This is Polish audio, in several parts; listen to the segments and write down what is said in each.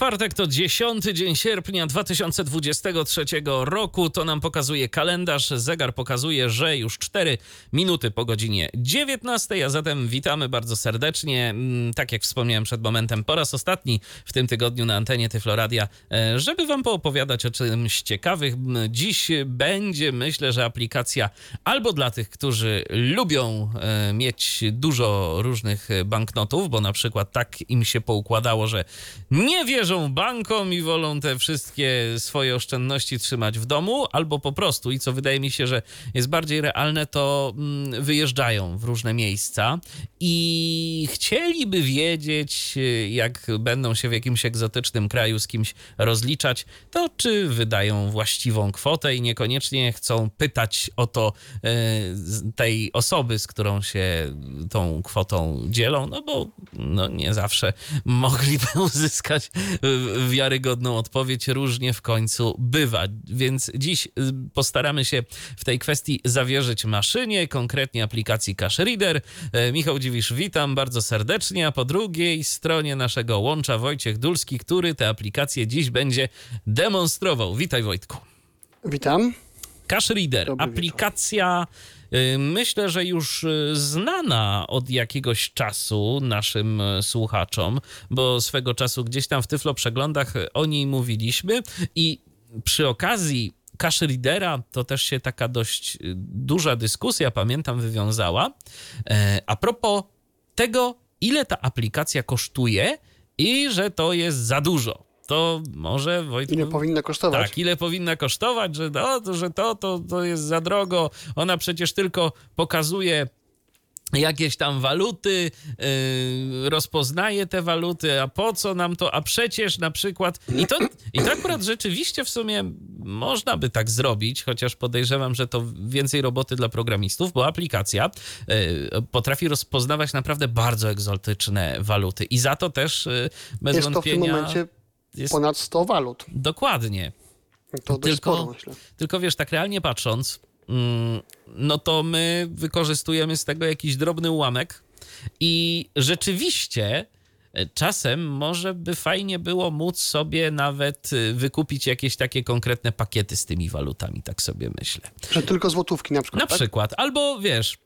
Czwartek to 10 dzień sierpnia 2023 roku. To nam pokazuje kalendarz. Zegar pokazuje, że już 4 minuty po godzinie 19, a zatem witamy bardzo serdecznie. Mm, Tak jak wspomniałem przed momentem, po raz ostatni w tym tygodniu na antenie Tyfloradia, e, żeby wam poopowiadać o czymś ciekawych. Dziś będzie, myślę, że aplikacja albo dla tych, którzy lubią e, mieć dużo różnych banknotów, bo na przykład tak im się poukładało, że nie wierzą bankom i wolą te wszystkie swoje oszczędności trzymać w domu, albo po prostu, i co wydaje mi się, że jest bardziej realne, to mm, wyjeżdżają w różne miejsca. I chcieliby wiedzieć, y, jak będą się w jakimś egzotycznym kraju z kimś rozliczać, to czy wydają właściwą kwotę i niekoniecznie chcą pytać o to y, tej osoby, z którą się tą kwotą dzielą, no bo no, nie zawsze mogliby uzyskać wiarygodną odpowiedź. Różnie w końcu bywa. Więc dziś y, postaramy się w tej kwestii zawierzyć maszynie, konkretnie aplikacji Cash Reader. E, Michał Dziwisz, witam bardzo serdecznie, a po drugiej stronie naszego łącza Wojciech Dulski, który tę aplikację dziś będzie demonstrował. Witaj Wojtku. Witam. Cash Reader, Dobry wieczór. aplikacja y, myślę, że już y, znana od jakiegoś czasu naszym y, słuchaczom, bo swego czasu gdzieś tam w Tyflo Przeglądach o niej mówiliśmy i przy okazji Cash Readera to też się taka dość y, duża dyskusja, pamiętam, wywiązała. E, A propos tego, ile ta aplikacja kosztuje i że to jest za dużo. To może Wojtku... Ile powinna kosztować? Tak, ile powinna kosztować, że, no, to, że to, to, to jest za drogo. Ona przecież tylko pokazuje jakieś tam waluty, yy, rozpoznaje te waluty, a po co nam to? A przecież na przykład. I to, I to akurat rzeczywiście w sumie można by tak zrobić, chociaż podejrzewam, że to więcej roboty dla programistów, bo aplikacja yy, potrafi rozpoznawać naprawdę bardzo egzotyczne waluty. I za to też yy, bez jest to w tym wątpienia. momencie jest ponad 100 walut. dokładnie. To Tylko- sporo, myślę. Tylko wiesz, tak realnie patrząc, mm, no to my wykorzystujemy z tego jakiś drobny ułamek i rzeczywiście e, czasem może by fajnie było móc sobie nawet y, wykupić jakieś takie konkretne pakiety z tymi walutami, tak sobie myślę. Że tylko złotówki na przykład, Na tak? przykład, albo wiesz,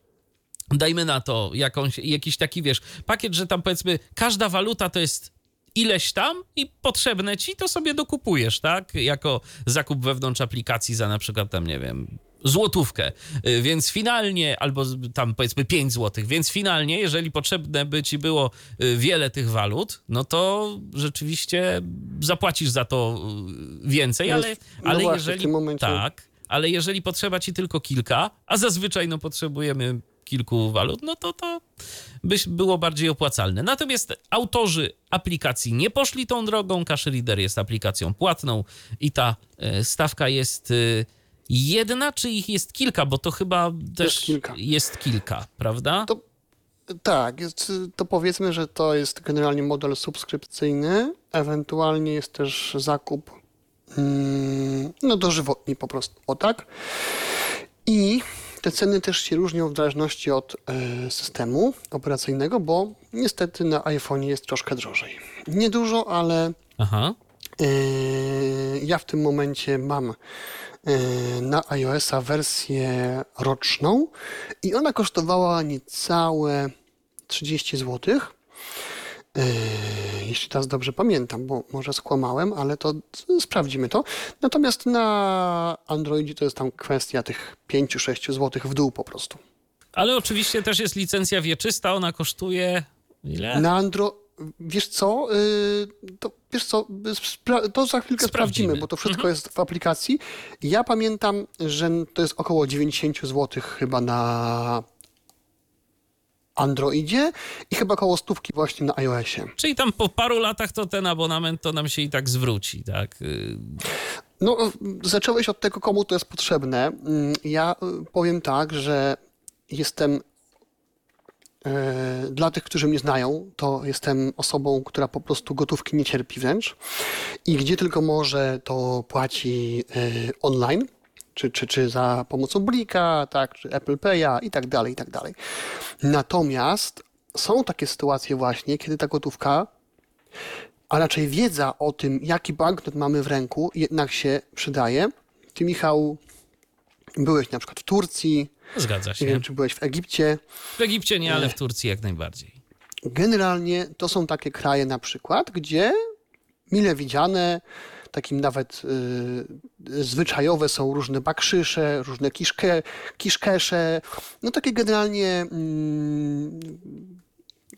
dajmy na to jakąś, jakiś taki, wiesz, pakiet, że tam powiedzmy każda waluta to jest ileś tam i potrzebne ci, to sobie dokupujesz, tak? Jako zakup wewnątrz aplikacji za na przykład tam, nie wiem, złotówkę. Y, Więc finalnie, albo tam powiedzmy 5 złotych, więc finalnie, jeżeli potrzebne by ci było y, wiele tych walut, no to rzeczywiście zapłacisz za to y, więcej, No ale, no ale właśnie, jeżeli... Tak, ale jeżeli potrzeba ci tylko kilka, a zazwyczaj no potrzebujemy kilku walut, no to to by było bardziej opłacalne. Natomiast autorzy aplikacji nie poszli tą drogą. Cash Reader jest aplikacją płatną i ta e, stawka jest e, jedna, czy ich jest kilka, bo to chyba też kilka. jest kilka, prawda? To- Tak, jest, to powiedzmy, że to jest generalnie model subskrypcyjny, ewentualnie jest też zakup mm, no dożywotni po prostu, o tak. I te ceny też się różnią w zależności od e, systemu operacyjnego, bo niestety na iPhone jest troszkę drożej. Niedużo, ale Aha. Yy, Ja w tym momencie mam yy, na iOS-a wersję roczną i ona kosztowała niecałe 30 zł. Jeśli teraz dobrze pamiętam, bo może skłamałem, ale to sprawdzimy to. Natomiast na Androidzie to jest tam kwestia tych 5-6 zł w dół po prostu. Ale oczywiście też jest licencja wieczysta, ona kosztuje ile? Na Andro... Wiesz co? Yy, To, wiesz co? Spra- to za chwilkę Sprawdzimy. sprawdzimy, bo to wszystko jest w aplikacji. Ja pamiętam, że to jest około 90 zł chyba na Androidzie i chyba około stówki właśnie na iOSie. Czyli tam po paru latach to ten abonament to nam się i tak zwróci, tak? Y, No, zacząłeś od tego, komu to jest potrzebne. Mm, Ja y, powiem tak, że jestem E, Dla tych, którzy mnie znają, to jestem osobą, która po prostu gotówki nie cierpi wręcz i gdzie tylko może, to płaci e, online, czy, czy, czy za pomocą Blika, tak, czy Apple Pay'a i tak dalej, i tak dalej. Natomiast są takie sytuacje właśnie, kiedy ta gotówka, a raczej wiedza o tym, jaki banknot mamy w ręku, jednak się przydaje. Ty, Michał, byłeś na przykład w Turcji, Zgadza nie się. wiem, czy byłeś w Egipcie. W Egipcie nie, ale w Turcji jak najbardziej. Generalnie to są takie kraje na przykład, gdzie mile widziane, takim nawet y, zwyczajowe są różne bakrzysze, różne kiszke, kiszkesze, no takie generalnie mm,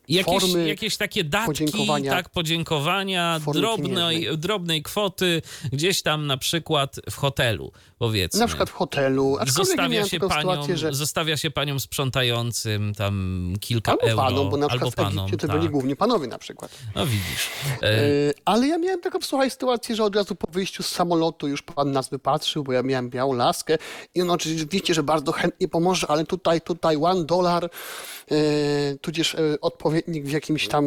Jakieś, formy jakieś takie datki, podziękowania. tak, podziękowania, drobnej, pieniężnej. drobnej kwoty, gdzieś tam na przykład w hotelu, powiedzmy. na przykład w hotelu, Zostawia się, panią, sytuację, że zostawia się panią sprzątającym tam kilka albo euro. panom, bo na albo przykład w panom, Egipcie to tak. byli głównie panowie na przykład. No widzisz. E, Y, Ale ja miałem taką, słuchaj, sytuację, że od razu po wyjściu z samolotu już pan nas wypatrzył, bo ja miałem białą laskę i on oczywiście, że bardzo chętnie pomoże, ale tutaj, tutaj one dolar, tudzież y, odpowiednik w jakimś tam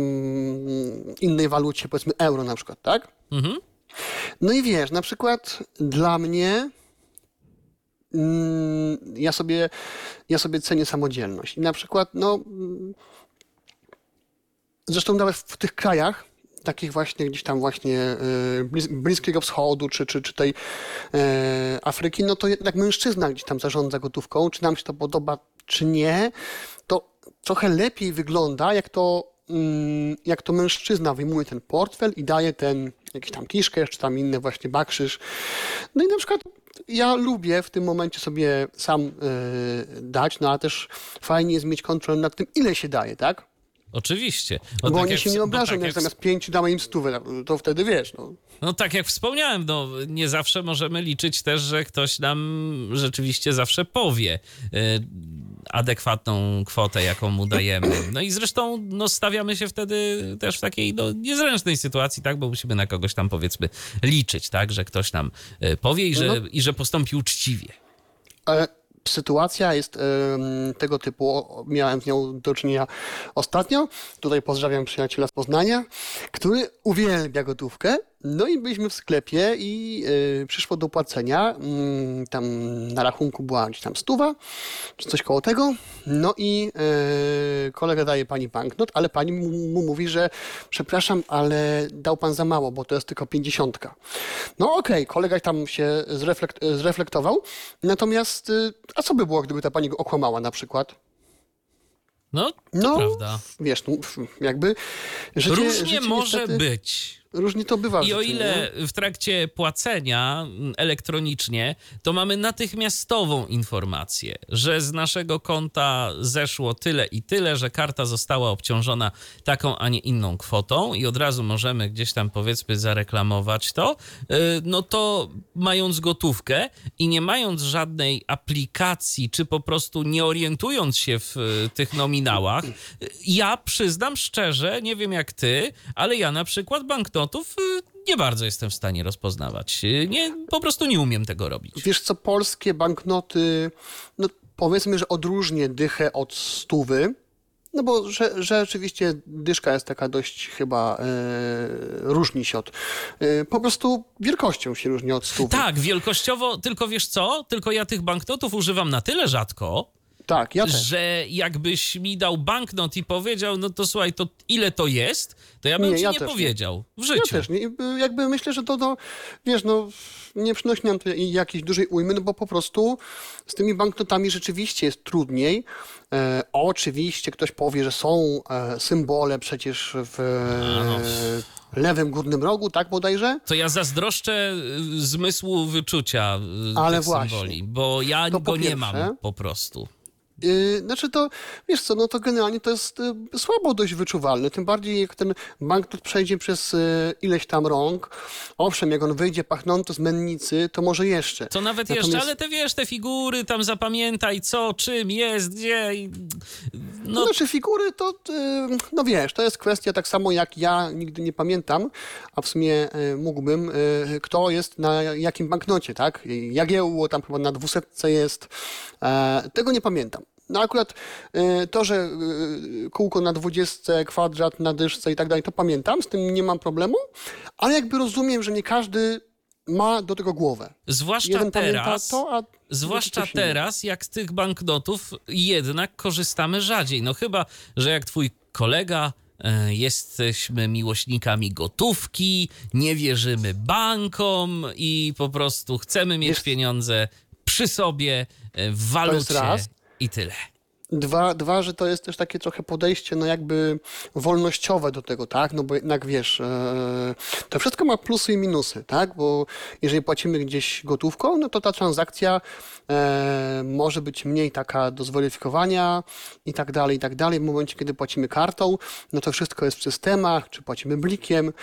innej walucie, powiedzmy euro na przykład, tak? mhm. No i wiesz, na przykład dla mnie mm, ja sobie, ja sobie cenię samodzielność. I na przykład, no mm, zresztą nawet w tych krajach, takich właśnie gdzieś tam właśnie e, Blis- Bliskiego Wschodu, czy, czy, czy tej e, Afryki, no to jednak mężczyzna gdzieś tam zarządza gotówką, czy nam się to podoba, czy nie, to trochę lepiej wygląda, jak to, mm, jak to mężczyzna wyjmuje ten portfel i daje ten jakiś tam kiszkę, czy tam inny właśnie bakrzyż. No i na przykład ja lubię w tym momencie sobie sam e, dać, no ale też fajnie jest mieć kontrolę nad tym, ile się daje, tak? Oczywiście. Bo tak oni jak się nie bo obrażą, tak jak jak zamiast pięciu damy im stówę, to wtedy wiesz, no. No tak jak wspomniałem, no nie zawsze możemy liczyć też, że ktoś nam rzeczywiście zawsze powie y, adekwatną kwotę, jaką mu dajemy. No i zresztą no, stawiamy się wtedy też w takiej no, niezręcznej sytuacji, tak, bo musimy na kogoś tam powiedzmy liczyć, tak, że ktoś nam y, powie i że, No. i że postąpi uczciwie. Ale sytuacja jest em, tego typu. Miałem z nią do czynienia ostatnio. Tutaj pozdrawiam przyjaciela z Poznania, który uwielbia gotówkę. No i byliśmy w sklepie i e, przyszło do płacenia. Mm, tam na rachunku była gdzieś tam stuwa, czy coś koło tego. No i e, kolega daje pani banknot, ale pani mu, mu mówi, że przepraszam, ale dał pan za mało, bo to jest tylko pięćdziesiątka. No okej, kolega tam się zreflekt, zreflektował. Natomiast, y, a co by było, gdyby ta pani go okłamała na przykład? No, to No, prawda. Wiesz, no, jakby życie, Różnie życie może niestety, być. Różnie to bywa I o ile nie? w trakcie płacenia elektronicznie, to mamy natychmiastową informację, że z naszego konta zeszło tyle i tyle, że karta została obciążona taką, a nie inną kwotą i od razu możemy gdzieś tam powiedzmy zareklamować to, y, no to mając gotówkę i nie mając żadnej aplikacji, czy po prostu nie orientując się w y, tych nominałach, y, ja przyznam szczerze, nie wiem jak ty, ale ja na przykład banknotów y, nie bardzo jestem w stanie rozpoznawać. Y, Nie, po prostu nie umiem tego robić. Wiesz co, polskie banknoty, no powiedzmy, że odróżnię dychę od stówy, no bo że, że rzeczywiście dyszka jest taka dość chyba e, różni się od, e, po prostu wielkością się różni od stówy. Tak, wielkościowo, tylko wiesz co? Tylko ja tych banknotów używam na tyle rzadko, Tak, ja też. że jakbyś mi dał banknot i powiedział, no to słuchaj, to ile to jest, to ja bym Nie, ci ja nie też nie. powiedział w Ja życiu. też, nie, jakby myślę, że to, no, wiesz, no, nie przynosi nam to jakiejś dużej ujmy, no bo po prostu z tymi banknotami rzeczywiście jest trudniej. E, oczywiście ktoś powie, że są e, symbole przecież w e, lewym górnym rogu, tak bodajże? To ja zazdroszczę y, zmysłu wyczucia y, Ale tych właśnie. symboli, bo ja To go nie mam po prostu. Yy, znaczy to, wiesz co, no to generalnie to jest y, słabo dość wyczuwalne, tym bardziej jak ten banknot przejdzie przez y, ileś tam rąk. Owszem, jak on wyjdzie pachnący z mennicy, to może jeszcze. To nawet Natomiast- jeszcze, ale te wiesz, te figury tam zapamiętaj, co, czym jest, gdzie. i- No, No znaczy figury to, y, no wiesz, to jest kwestia tak samo jak ja nigdy nie pamiętam, a w sumie y, mógłbym, y, kto jest na jakim banknocie, tak? Jagiełło tam chyba na dwusetce jest, e, tego nie pamiętam. No akurat y, to, że y, kółko na 20, kwadrat na dyszce i tak dalej, to pamiętam, z tym nie mam problemu, ale jakby rozumiem, że nie każdy ma do tego głowę. Zwłaszcza Jeden teraz, to, zwłaszcza teraz, jak z tych banknotów jednak korzystamy rzadziej. No chyba, że jak twój kolega e, jesteśmy miłośnikami gotówki, nie wierzymy bankom i po prostu chcemy mieć Jest- pieniądze przy sobie e, w walucie. I tyle. Dwa, dwa, że to jest też takie trochę podejście, no jakby wolnościowe do tego, tak? No bo jednak wiesz, e, to wszystko ma plusy i minusy, tak? Bo jeżeli płacimy gdzieś gotówką, no to ta transakcja e, może być mniej taka do zweryfikowania i tak dalej, i tak dalej. W momencie, kiedy płacimy kartą, no to wszystko jest w systemach, czy płacimy blikiem.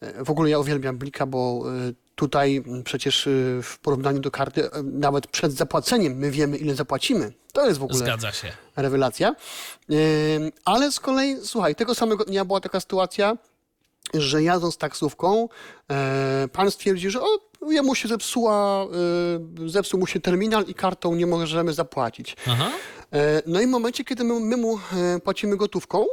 E, w ogóle ja uwielbiam blika, bo Tutaj przecież y, w porównaniu do karty, e, nawet przed zapłaceniem my wiemy, ile zapłacimy. To jest w ogóle Zgadza się. rewelacja. Ym, Ale z kolei, słuchaj, tego samego dnia była taka sytuacja, że jadąc taksówką, pan stwierdził, że o, jemu się zepsuła, zepsuł mu się terminal i kartą nie możemy zapłacić. Aha. No i w momencie, kiedy my, my mu płacimy gotówką,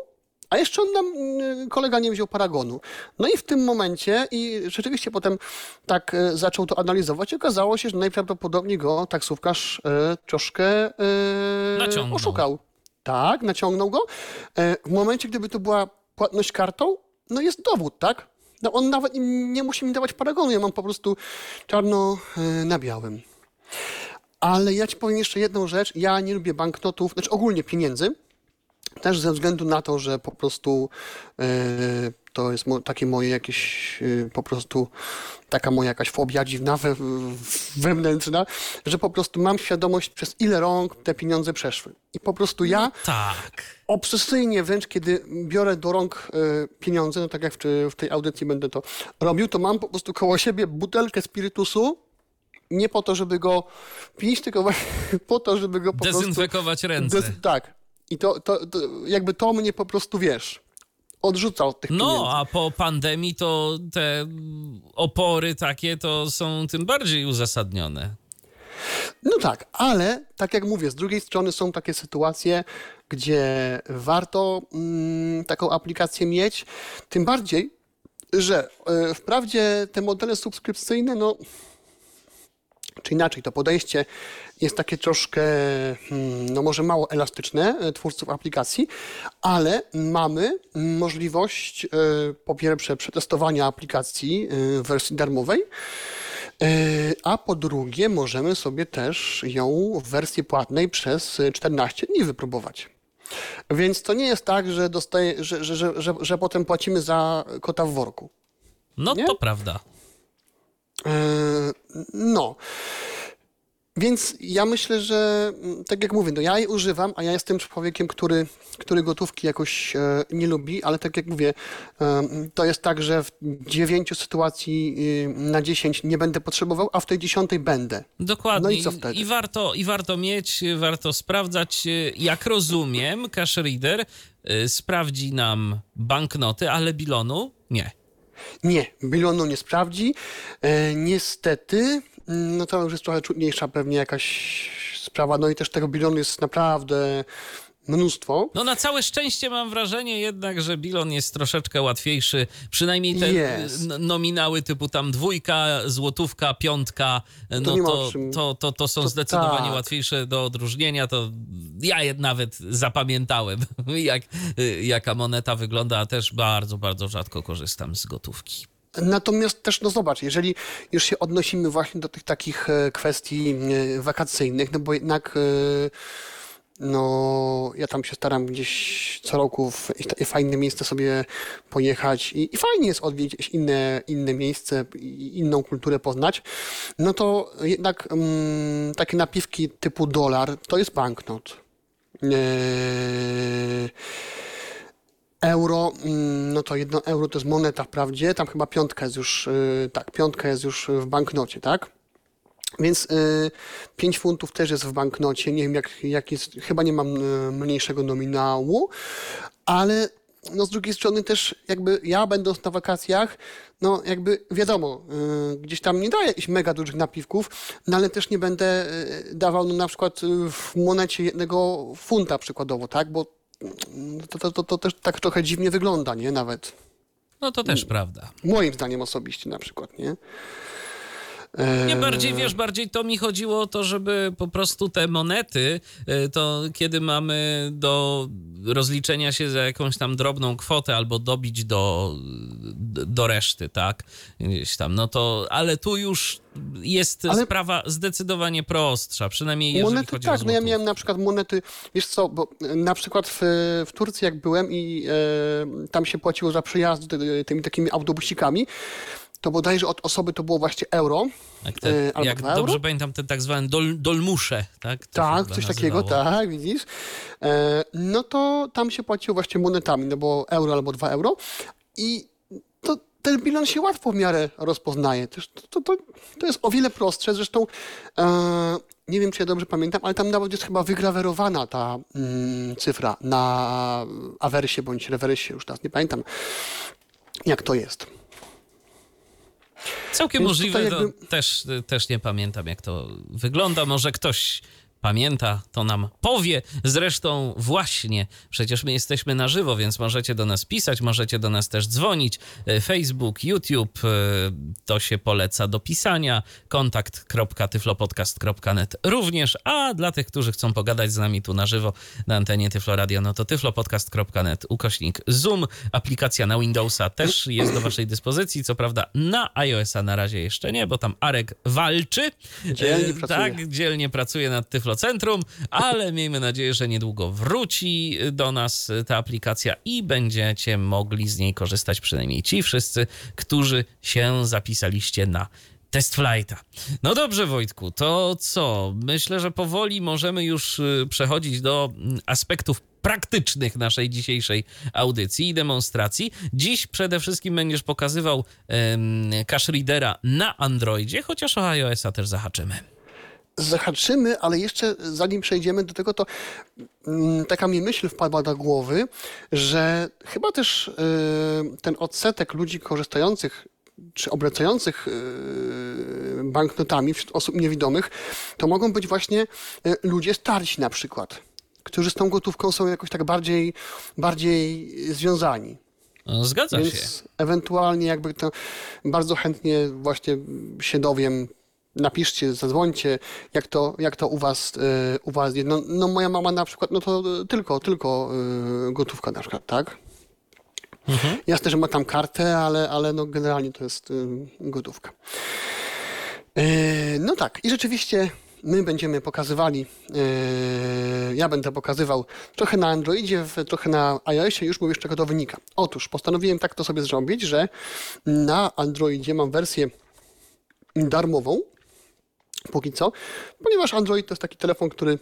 a jeszcze on nam, e, kolega nie wziął paragonu. No i w tym momencie, i rzeczywiście potem tak e, zaczął to analizować, okazało się, że najprawdopodobniej go taksówkarz e, troszkę Naciągnął. oszukał. Tak, naciągnął go. E, w momencie, gdyby to była płatność kartą, no jest dowód, tak? No on nawet nie musi mi dawać paragonu, ja mam po prostu czarno e, na białym. Ale ja ci powiem jeszcze jedną rzecz. Ja nie lubię banknotów, znaczy ogólnie pieniędzy. Też ze względu na to, że po prostu e, to jest mo- takie moje jakieś e, po prostu taka moja jakaś fobia dziwna we, wewnętrzna, że po prostu mam świadomość przez ile rąk te pieniądze przeszły. I po prostu ja Tak. obsesyjnie wręcz, kiedy biorę do rąk e, pieniądze, no tak jak w, w tej audycji będę to robił, to mam po prostu koło siebie butelkę spirytusu, nie po to, żeby go pić, tylko po to, żeby go po prostu... Dezynfekować ręce. Dez- tak. I to, to, to jakby to mnie po prostu, wiesz, odrzuca od tych pieniędzy. No, a po pandemii to te opory takie to są tym bardziej uzasadnione. No tak, ale tak jak mówię, z drugiej strony są takie sytuacje, gdzie warto mm, taką aplikację mieć, tym bardziej, że e, wprawdzie te modele subskrypcyjne, no czy inaczej, to podejście jest takie troszkę, hmm, no może mało elastyczne e, twórców aplikacji, ale mamy możliwość e, po pierwsze przetestowania aplikacji e, w wersji darmowej, A po drugie, możemy sobie też ją w wersji płatnej przez e, 14 dni wypróbować. Więc to nie jest tak, że, dostaje, że, że, że, że, że potem płacimy za kota w worku. No Nie? to prawda. E, No. Więc ja myślę, że mm, tak jak mówię, no ja jej używam, a ja jestem człowiekiem, który, który gotówki jakoś e, nie lubi, ale tak jak mówię, e, to jest tak, że w dziewięciu sytuacji y, na 10 nie będę potrzebował, a w tej dziesiątej będę. Dokładnie. No i co wtedy? I warto, I warto mieć, warto sprawdzać. Jak rozumiem, cash reader y, sprawdzi nam banknoty, ale bilonu nie. Nie, bilonu nie sprawdzi. E, niestety, mm, no to już jest trochę trudniejsza pewnie jakaś sprawa. No i też tego bilonu jest naprawdę mnóstwo. No na całe szczęście mam wrażenie jednak, że bilon jest troszeczkę łatwiejszy. Przynajmniej te n- nominały typu tam dwójka, złotówka, piątka, no to, o czym- to, to, to są to zdecydowanie tak. łatwiejsze do odróżnienia. To ja je nawet zapamiętałem, jak, y, jaka moneta wygląda, a też bardzo, bardzo rzadko korzystam z gotówki. Natomiast też, no zobacz, jeżeli już się odnosimy właśnie do tych takich e, kwestii e, wakacyjnych, no bo jednak e, no ja tam się staram gdzieś co roku w fajne miejsce sobie pojechać i, i fajnie jest odwiedzić inne, inne miejsce i inną kulturę poznać, no to jednak mm, takie napiwki typu dolar to jest banknot. Eee, Euro, mm, no to jedno euro to jest moneta wprawdzie, tam chyba piątka jest już, y, tak, piątka jest już w banknocie, tak? Więc y, 5 funtów też jest w banknocie, nie wiem jak, jak jest, chyba nie mam y, mniejszego nominału, ale no z drugiej strony też jakby ja będąc na wakacjach, no jakby wiadomo, y, gdzieś tam nie daję jakichś mega dużych napiwków, no ale też nie będę y, dawał no, na przykład y, w monecie jednego funta przykładowo, tak? Bo mm, to, to, to, to też tak trochę dziwnie wygląda, nie? Nawet. No to też prawda. Moim zdaniem osobiście na przykład, nie? Nie E, bardziej, wiesz, bardziej to mi chodziło o to, żeby po prostu te monety, y, to kiedy mamy do rozliczenia się za jakąś tam drobną kwotę albo dobić do, do reszty, tak? Gdzieś tam, no to, ale tu już jest Ale- sprawa zdecydowanie prostsza, przynajmniej jeżeli Monety chodzi o tak, no ja miałem na przykład monety, wiesz co, bo e, na przykład w, w Turcji jak byłem i e, tam się płaciło za przejazd e, tymi takimi autobusikami, to bodajże od osoby to było właśnie euro. Jak, te, e, albo jak dobrze euro? pamiętam, te tak zwane dol, dolmusze, tak? To Tak, coś takiego, nazywało. tak, widzisz. E, no to tam się płaciło właśnie monetami, no bo euro albo dwa euro i to ten bilans się łatwo w miarę rozpoznaje. To, to, to, to jest o wiele prostsze, zresztą e, nie wiem, czy ja dobrze pamiętam, ale tam nawet jest chyba wygrawerowana ta mm, cyfra na awersie bądź rewersie, już teraz nie pamiętam, jak to jest. Całkiem Więc możliwe, jakby- też, też nie pamiętam, jak to wygląda. Może ktoś pamięta, to nam powie. Zresztą właśnie, przecież my jesteśmy na żywo, więc możecie do nas pisać, możecie do nas też dzwonić. E, Facebook, YouTube, e, to się poleca do pisania. kontakt.tyflopodcast.net również, a dla tych, którzy chcą pogadać z nami tu na żywo na antenie Tyflo Radio, no to tyflopodcast.net ukośnik Zoom. Aplikacja na Windowsa też jest do waszej dyspozycji. Co prawda na iOS-a na razie jeszcze nie, bo tam Arek walczy. Dzielnie E, pracuje. Tak, dzielnie pracuje nad Tyflocentrum, ale miejmy nadzieję, że niedługo wróci do nas ta aplikacja i będziecie mogli z niej korzystać, przynajmniej ci wszyscy, którzy się zapisaliście na test flighta. No dobrze, Wojtku, to co? Myślę, że powoli możemy już y, przechodzić do mm, aspektów praktycznych naszej dzisiejszej audycji i demonstracji. Dziś przede wszystkim będziesz pokazywał em, cache readera na Androidzie, chociaż o iOS-a też zahaczymy. Zahaczymy, ale jeszcze zanim przejdziemy do tego, to mm, taka mi myśl wpadła do głowy, że chyba też y, ten odsetek ludzi korzystających czy obracających y, banknotami wśród osób niewidomych, to mogą być właśnie y, ludzie starsi na przykład, którzy z tą gotówką są jakoś tak bardziej, bardziej związani. No, Zgadza się. Więc ewentualnie jakby to bardzo chętnie właśnie się dowiem. Napiszcie, zadzwońcie, jak to, jak to u was, y, u was jest. No, no moja mama na przykład, no to tylko, tylko y, gotówka na przykład, tak? Jasne, że ma tam kartę, ale, ale no generalnie to jest y, gotówka. E, No tak, i rzeczywiście my będziemy pokazywali, e, ja będę pokazywał trochę na Androidzie, trochę na iOSie, już mówię z czego to wynika. Otóż postanowiłem tak to sobie zrobić, że na Androidzie mam wersję darmową, póki co, ponieważ Android to jest taki telefon, który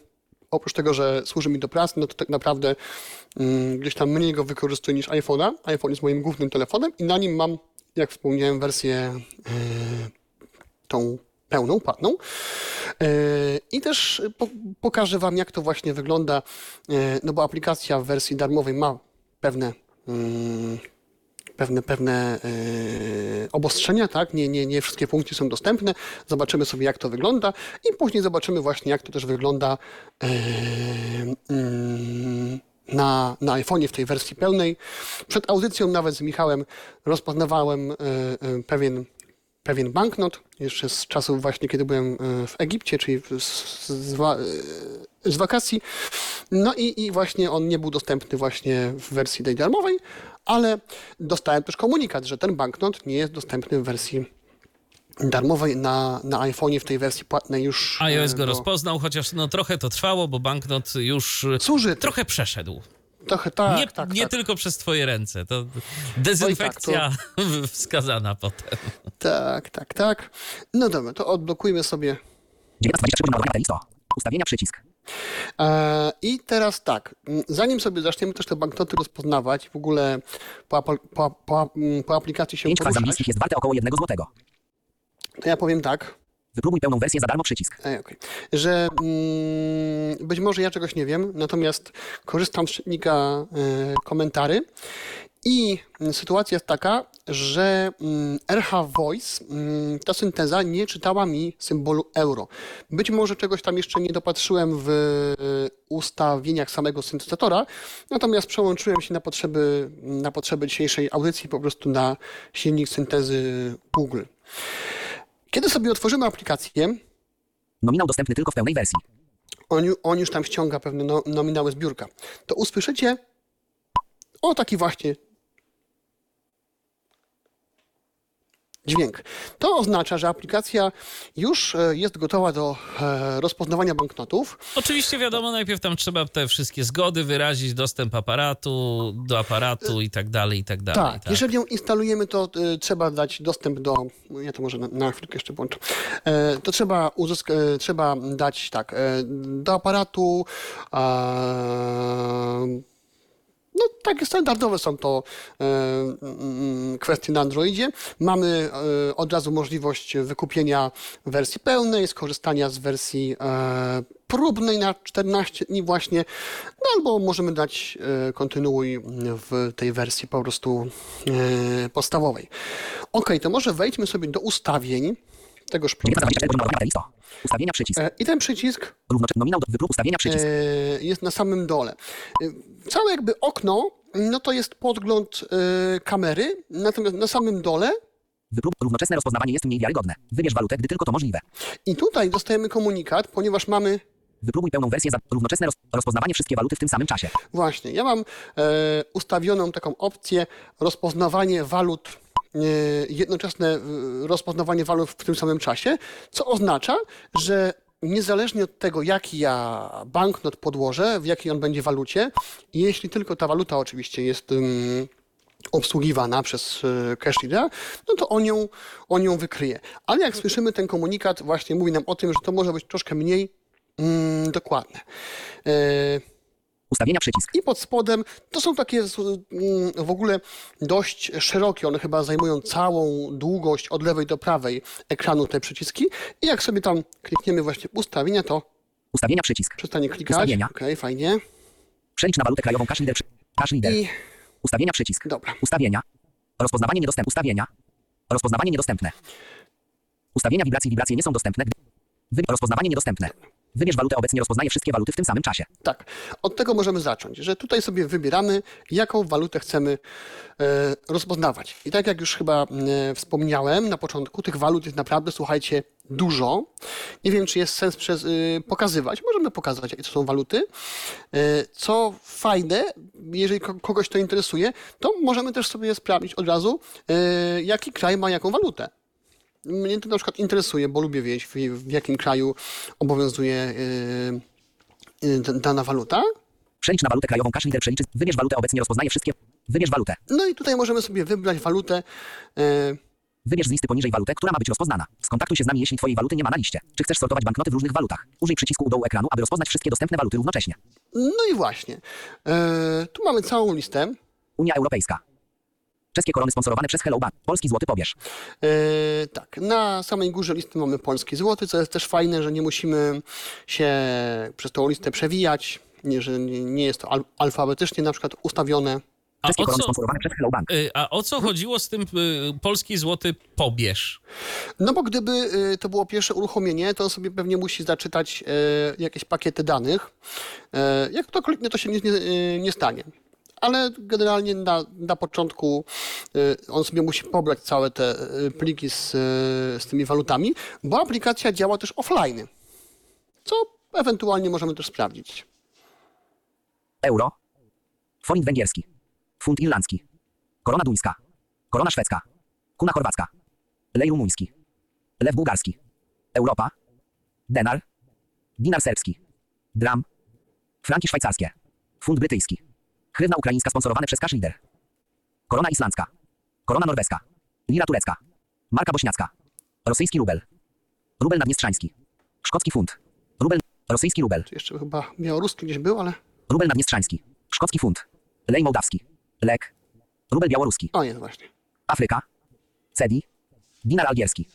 oprócz tego, że służy mi do pracy, no to tak naprawdę mm, gdzieś tam mniej go wykorzystuję niż iPhone'a. iPhone jest moim głównym telefonem i na nim mam, jak wspomniałem, wersję e, tą pełną, płatną. E, I też po, pokażę Wam, jak to właśnie wygląda, e, no bo aplikacja w wersji darmowej ma pewne mm, pewne, pewne e, obostrzenia, tak? Nie, nie, nie wszystkie funkcje są dostępne. Zobaczymy sobie, jak to wygląda i później zobaczymy właśnie, jak to też wygląda mm, na, na iPhone'ie w tej wersji pełnej. Przed audycją nawet z Michałem rozpoznawałem e, pewien pewien banknot, jeszcze z czasów właśnie, kiedy byłem w Egipcie, czyli z, z, z wakacji. No i, i właśnie on nie był dostępny właśnie w wersji tej darmowej, ale dostałem też komunikat, że ten banknot nie jest dostępny w wersji darmowej na, na iPhone'ie w tej wersji płatnej już. iOS e, go do- rozpoznał, chociaż no trochę to trwało, bo banknot już y, Służy trochę przeszedł. trochę tak, nie tak, nie tak, tylko przez twoje ręce. To dezynfekcja wskazana potem. tak, tak, tak. No dobra, to odblokujmy sobie 19.23 godzina ładowania baterii 100. Ustawienia przycisk. E, I teraz tak, zanim sobie zaczniemy też te banknoty rozpoznawać, w ogóle po, po, po, po aplikacji się 5 kwaz poruszać, jest warte około 1 złotego. to ja powiem tak, Wypróbuj pełną wersję za darmo przycisk. Ej, okej. Że mm, być może ja czegoś nie wiem, natomiast korzystam z czytnika y, komentarzy i sytuacja jest taka, że mm, RH Voice, mm, ta synteza nie czytała mi symbolu euro. Być może czegoś tam jeszcze nie dopatrzyłem w y, ustawieniach samego syntezatora, natomiast przełączyłem się na potrzeby, na potrzeby dzisiejszej audycji po prostu na silnik syntezy Google. Kiedy sobie otworzymy aplikację, Nominał dostępny tylko w pełnej wersji. on, on już tam ściąga pewne no, nominały z biurka, to usłyszycie o taki właśnie dźwięk. To oznacza, że aplikacja już e, jest gotowa do e, rozpoznawania banknotów. Oczywiście wiadomo, najpierw tam trzeba te wszystkie zgody wyrazić, dostęp aparatu do aparatu i tak dalej, i tak dalej. Tak, jeżeli ją instalujemy, to e, trzeba dać dostęp do. Ja to może na, na chwilkę jeszcze włączę. To trzeba, uzysk, trzeba dać tak, do aparatu. E, no, takie standardowe są to e, mm, kwestie na Androidzie. Mamy e, od razu możliwość wykupienia wersji pełnej, skorzystania z wersji e, próbnej na 14 dni właśnie, no albo możemy dać kontynuuj w tej wersji po prostu podstawowej. Ok, to może wejdźmy sobie do ustawień tegoż programu. 1924 poziom naładowania listo. Ustawienia przycisk. E, I ten przycisk nominał do ustawienia przycisk. e, jest na samym dole. E, Całe jakby okno, no to jest podgląd kamery, natomiast na samym dole Wyprób równoczesne rozpoznawanie jest mniej wiarygodne. Wybierz walutę, gdy tylko to możliwe. i tutaj dostajemy komunikat, ponieważ mamy Wypróbuj pełną wersję za równoczesne roz, rozpoznawanie wszystkie waluty w tym samym czasie. Właśnie, ja mam e, ustawioną taką opcję rozpoznawanie walut, jednoczesne e, rozpoznawanie walut w tym samym czasie, co oznacza, że niezależnie od tego, jaki ja banknot podłożę, w jakiej on będzie walucie, jeśli tylko ta waluta oczywiście jest obsługiwana przez e, CashReadera, no to on ją, on ją wykryje. Ale jak słyszymy, ten komunikat właśnie mówi nam o tym, że to może być troszkę mniej mm, dokładne. E, Ustawienia przycisk. i pod spodem to są takie mm, w ogóle dość szerokie. One chyba zajmują całą długość od lewej do prawej ekranu te przyciski. I jak sobie tam klikniemy właśnie ustawienia, to Ustawienia przycisk. przestanie klikać. Ustawienia. Okej, fajnie. Przelicz na walutę krajową cash leader. Cash leader. I Ustawienia przycisk. Dobra. Ustawienia. Rozpoznawanie niedostępne. Ustawienia. Rozpoznawanie niedostępne. Ustawienia wibracji. Wibracje nie są dostępne. Wy... Rozpoznawanie niedostępne. Wybierz walutę. Obecnie rozpoznaje wszystkie waluty w tym samym czasie. tak, od tego możemy zacząć, że tutaj sobie wybieramy, jaką walutę chcemy e, rozpoznawać. I tak jak już chyba e, wspomniałem na początku, tych walut jest naprawdę, słuchajcie, dużo. Nie wiem, czy jest sens przez, y, pokazywać. Możemy pokazać, jakie to są waluty. E, Co fajne, jeżeli ko- kogoś to interesuje, to możemy też sobie sprawdzić od razu, e, jaki kraj ma jaką walutę. Mnie to na przykład interesuje, bo lubię wiedzieć, w, w jakim kraju obowiązuje y, y, dana waluta. Przelicz na walutę krajową cash leader. Przeliczy. Wybierz walutę. Obecnie rozpoznaje wszystkie. Wybierz walutę. No i tutaj możemy sobie wybrać walutę. y, Wybierz z listy poniżej walutę, która ma być rozpoznana. Skontaktuj się z nami, jeśli Twojej waluty nie ma na liście. Czy chcesz sortować banknoty w różnych walutach? Użyj przycisku u dołu ekranu, aby rozpoznać wszystkie dostępne waluty równocześnie. No i właśnie. Tu mamy całą listę. Unia Europejska. Czeskie korony sponsorowane przez Hello Bank. Polski złoty pobierz. Y, Tak, na samej górze listy mamy polski złoty, co jest też fajne, że nie musimy się przez tą listę przewijać, nie, że nie nie jest to al- alfabetycznie na przykład ustawione. A Czeskie o korony co, sponsorowane przez Hello Bank. y, a o co chodziło z tym y, polski złoty pobierz? No bo gdyby y, to było pierwsze uruchomienie, to on sobie pewnie musi zaczytać y, jakieś pakiety danych. Y, Jak to kliknie, to się nie, y, nie stanie. Ale generalnie na, na początku y, on sobie musi pobrać całe te y, pliki z, y, z tymi walutami, bo aplikacja działa też offline, co ewentualnie możemy też sprawdzić. Euro. Forint węgierski. Funt irlandzki. Korona duńska. Korona szwedzka. Kuna chorwacka. Lej rumuński. Lew bułgarski. Europa. Denar. Dinar serbski. Dram. Franki szwajcarskie. Funt brytyjski. Hrywna ukraińska sponsorowane przez Cash Leader. Korona islandzka. Korona norweska. Lira turecka. Marka bośniacka. Rosyjski rubel. Rubel naddniestrzański. Szkocki funt. Rubel. Rosyjski rubel. Tu jeszcze chyba białoruski gdzieś był, ale... Rubel naddniestrzański. Szkocki funt. Lej mołdawski. Lek. Rubel białoruski. O, jest właśnie. Afryka. Cedi. Dinar algierski.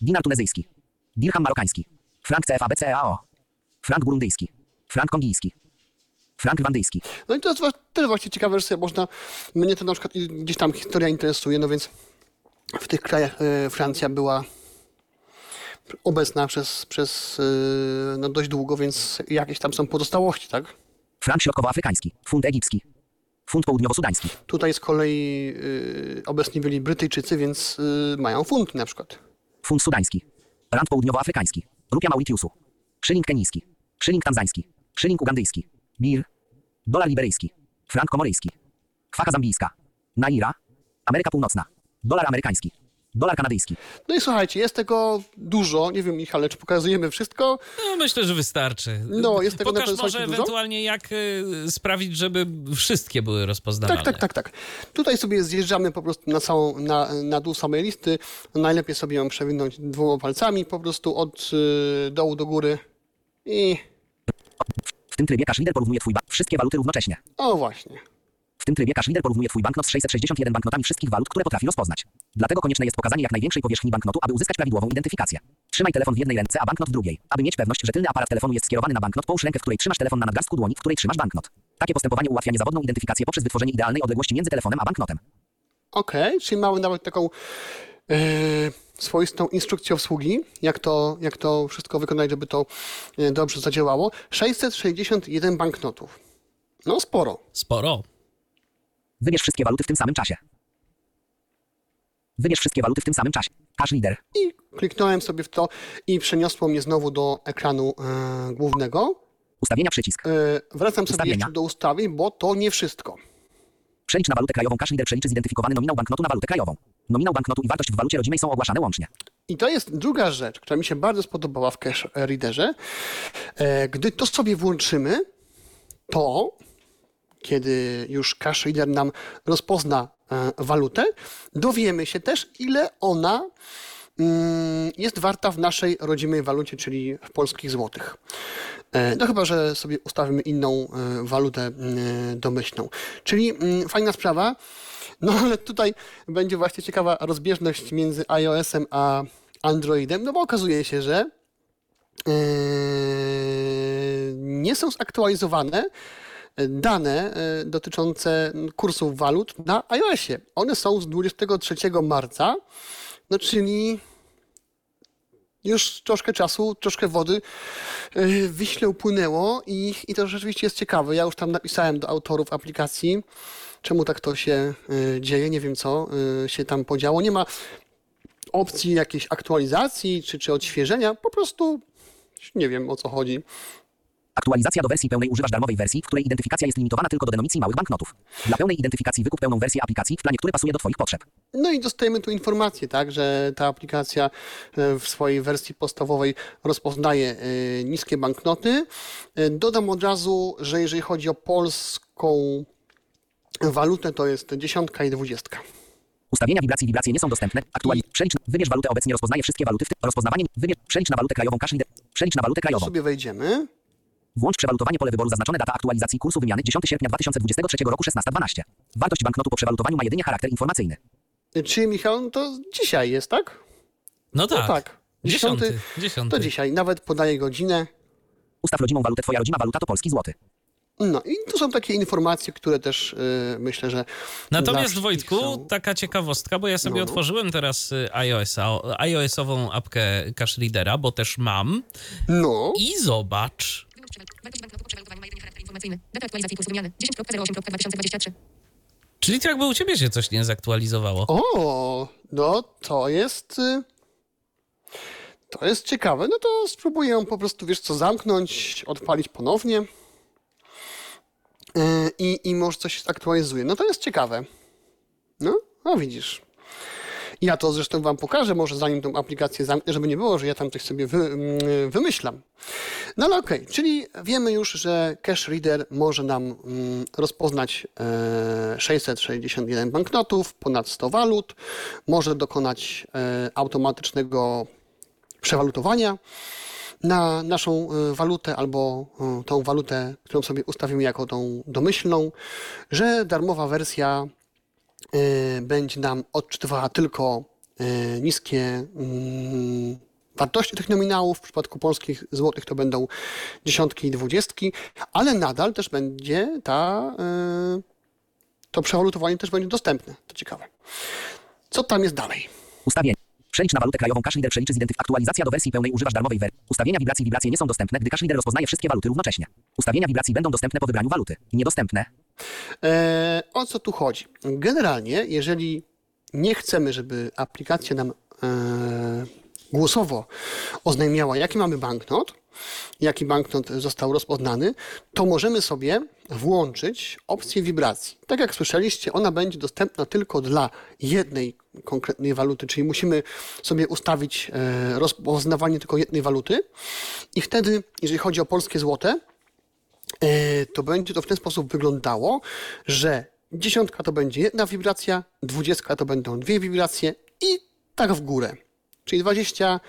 Dinar tunezyjski. Dirham marokański. Frank CFA BCEAO. Frank burundyjski. Frank kongijski. Frank rwandyjski. No i to jest też właśnie ciekawe, że sobie można, mnie to na przykład gdzieś tam historia interesuje, no więc w tych krajach e, Francja była obecna przez, przez e, no dość długo, więc jakieś tam są pozostałości, tak? Frank środkowoafrykański. Funt egipski. Funt południowo-sudański. Tutaj z kolei e, obecni byli Brytyjczycy, więc e, mają funt na przykład. Funt sudański. Rand południowoafrykański. Rupia Mauritiusu. Szyling kenijski. Szyling tanzański. Szyling ugandyjski. Bir. Dolar liberyjski. Frank komoryjski. Kwaka zambijska. Naira. Ameryka Północna. Dolar amerykański. Dolar kanadyjski. No i słuchajcie, jest tego dużo, nie wiem Michale, czy pokazujemy wszystko? No, myślę, że wystarczy. No, jest tego Pokaż naprawdę może dużo. ewentualnie, jak y, sprawić, żeby wszystkie były rozpoznawalne. Tak, tak, tak, tak. Tutaj sobie zjeżdżamy po prostu na całą, na, na dół samej listy. Najlepiej sobie ją przewinąć dwoma palcami po prostu od y, dołu do góry. I W tym trybie cash leader porównuje twój bank. Wszystkie waluty równocześnie. o właśnie. W tym trybie cash leader porównuje twój banknot z 661 banknotami wszystkich walut, które potrafi rozpoznać. Dlatego konieczne jest pokazanie jak największej powierzchni banknotu, aby uzyskać prawidłową identyfikację. Trzymaj telefon w jednej ręce, a banknot w drugiej. Aby mieć pewność, że tylny aparat telefonu jest skierowany na banknot, połóż rękę, w której trzymasz telefon na nadgarstku dłoni, w której trzymasz banknot. Takie postępowanie ułatwia niezawodną identyfikację poprzez wytworzenie idealnej odległości między telefonem a banknotem. Okej, czyli mamy nawet taką swoistą instrukcję obsługi, jak to, jak to wszystko wykonać, żeby to y, dobrze zadziałało. 661 banknotów. No sporo. Sporo. Wybierz wszystkie waluty w tym samym czasie. Wybierz wszystkie waluty w tym samym czasie. Cash leader. I kliknąłem sobie w to i przeniosło mnie znowu do ekranu y, głównego. Ustawienia przycisk. Y, wracam sobie Ustawienia. jeszcze do ustawień, bo to nie wszystko. Przelicz na walutę krajową. Cash leader przeliczy zidentyfikowany nominał banknotu na walutę krajową. Nominał banknotu i wartość w walucie rodzimej są ogłaszane łącznie. I to jest druga rzecz, która mi się bardzo spodobała w Cash Readerze. E, Gdy to sobie włączymy, to kiedy już Cash Reader nam rozpozna e, walutę, dowiemy się też, ile ona mm, jest warta w naszej rodzimej walucie, czyli w polskich złotych. E, No chyba, że sobie ustawimy inną e, walutę mm, domyślną. Czyli mm, fajna sprawa. No ale tutaj będzie właśnie ciekawa rozbieżność między iOS-em a Androidem, no bo okazuje się, że e, nie są zaktualizowane dane e, dotyczące kursów walut na iOSie. One są z 23 marca, no czyli już troszkę czasu, troszkę wody yy, w Wiśle upłynęło i, i to rzeczywiście jest ciekawe. Ja już tam napisałem do autorów aplikacji, czemu tak to się yy, dzieje, nie wiem co yy, się tam podziało. Nie ma opcji jakiejś aktualizacji czy, czy odświeżenia, po prostu nie wiem o co chodzi. Aktualizacja do wersji pełnej używasz darmowej wersji, w której identyfikacja jest limitowana tylko do denomicji małych banknotów. Dla pełnej identyfikacji wykup pełną wersję aplikacji w planie, który pasuje do Twoich potrzeb. No i dostajemy tu informację, tak, że ta aplikacja e, w swojej wersji podstawowej rozpoznaje e, niskie banknoty. E, Dodam od razu, że jeżeli chodzi o polską walutę, to jest dziesiątka i dwudziestka. Ustawienia wibracji wibracje nie są dostępne. Aktuali... Przelicz... Wybierz walutę obecnie rozpoznaje wszystkie waluty, w tym rozpoznawanie... Wybierz... Przelicz na walutę krajową leader. Przelicz na walutę krajową. sobie wejdziemy. Włącz przewalutowanie pole wyboru zaznaczone data aktualizacji kursu wymiany 10 sierpnia 2023 roku 16.12. Wartość banknotu po przewalutowaniu ma jedynie charakter informacyjny. Czyli Michał, no to dzisiaj jest, tak? No tak. No tak. Dziesiąty. Dziesiąty. To dzisiaj. Nawet podaję godzinę. Ustaw rodzimą walutę. Twoja rodzima waluta to polski złoty. No i tu są takie informacje, które też y, myślę, że. Natomiast Wojtku, są- taka ciekawostka, bo ja sobie No. otworzyłem teraz y, iOS-a, iOS-ową apkę Cash Readera, bo też mam. No. I zobacz. Wartość banknotu po przewalutowaniu ma jedynie charakter informacyjny. Data aktualizacji kursu wymiany 10.08.2023. Czyli to jakby u ciebie się coś nie zaktualizowało. O, no to jest. y, To jest ciekawe. No to spróbuję po prostu, wiesz co, zamknąć, odpalić ponownie. Y, I, I może coś aktualizuje. No to jest ciekawe. No, no widzisz. Ja to zresztą wam pokażę, może zanim tą aplikację zamknę, żeby nie było, że ja tam coś sobie wy, mm, wymyślam. No ale okej, czyli wiemy już, że Cash Reader może nam mm, rozpoznać e, 661 banknotów, ponad 100 walut, może dokonać e, automatycznego przewalutowania na naszą e, walutę albo e, tą walutę, którą sobie ustawimy jako tą domyślną, że darmowa wersja e, będzie nam odczytywała tylko e, niskie mm, wartości tych nominałów. W przypadku polskich złotych to będą dziesiątki i dwudziestki, ale nadal też będzie ta, yy, to przewalutowanie też będzie dostępne. To ciekawe. Co tam jest dalej? Ustawienie. Przelicz na walutę krajową Cash Leader przeliczy z identyf... Aktualizacja do wersji pełnej używasz darmowej wersji. Ustawienia wibracji wibracje nie są dostępne, gdy Cash Leader rozpoznaje wszystkie waluty równocześnie. Ustawienia wibracji będą dostępne po wybraniu waluty. Niedostępne. E, o co tu chodzi? Generalnie, jeżeli nie chcemy, żeby aplikacja nam e, głosowo oznajmiała, jaki mamy banknot, jaki banknot został rozpoznany, to możemy sobie włączyć opcję wibracji. Tak jak słyszeliście, ona będzie dostępna tylko dla jednej konkretnej waluty, czyli musimy sobie ustawić e, rozpoznawanie tylko jednej waluty i wtedy, jeżeli chodzi o polskie złote, E, to będzie to w ten sposób wyglądało, że dziesiątka to będzie jedna wibracja, dwudziestka to będą dwie wibracje i tak w górę. Czyli 20,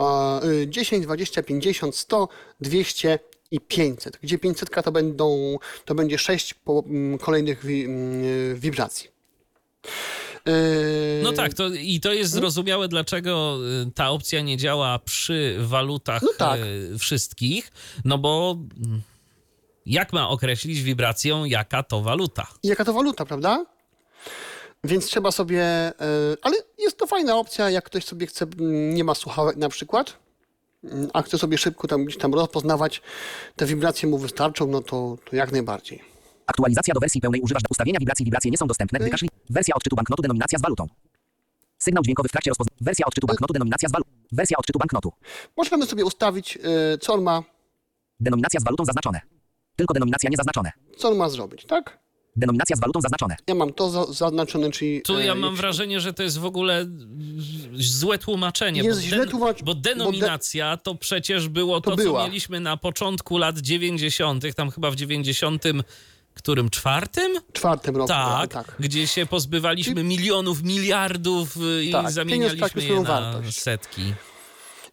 e, y, 10, 20, 50, 100, 200 i 500, gdzie 500 to, będą, to będzie 6 po, mm, kolejnych wi, mm, wibracji. E, No tak, to, i to jest zrozumiałe, dlaczego y, ta opcja nie działa przy walutach No tak. y, wszystkich, no bo mm, jak ma określić wibracją, jaka to waluta? Jaka to waluta, prawda? Więc trzeba sobie, e, ale jest to fajna opcja, jak ktoś sobie chce, nie ma słuchawek na przykład, mm, a chce sobie szybko tam gdzieś tam rozpoznawać, te wibracje mu wystarczą, no to, to jak najbardziej. Aktualizacja do wersji pełnej używasz ustawienia wibracji wibracje nie są dostępne, gdy Leader... Wersja odczytu banknotu denominacja z walutą. Sygnał dźwiękowy w trakcie rozpoznania. Wersja odczytu banknotu denominacja z walutą. Wersja odczytu banknotu. Możemy sobie ustawić, e, co on ma, Denominacja z walutą zaznaczone. Tylko denominacja nie zaznaczone. co on ma zrobić, tak? Denominacja z walutą zaznaczone. Ja mam to za, zaznaczone, czyli... Tu e, ja mam jeśli- wrażenie, że to jest w ogóle złe tłumaczenie. Jest bo, źle tłumacz- bo bo de- denominacja to przecież było to, To co była. mieliśmy na początku lat 90., tam chyba w 90. którym czwartym? czwartym roku. Tak, tak. gdzie się pozbywaliśmy milionów, miliardów y, i Tak, zamienialiśmy je na wartość. setki.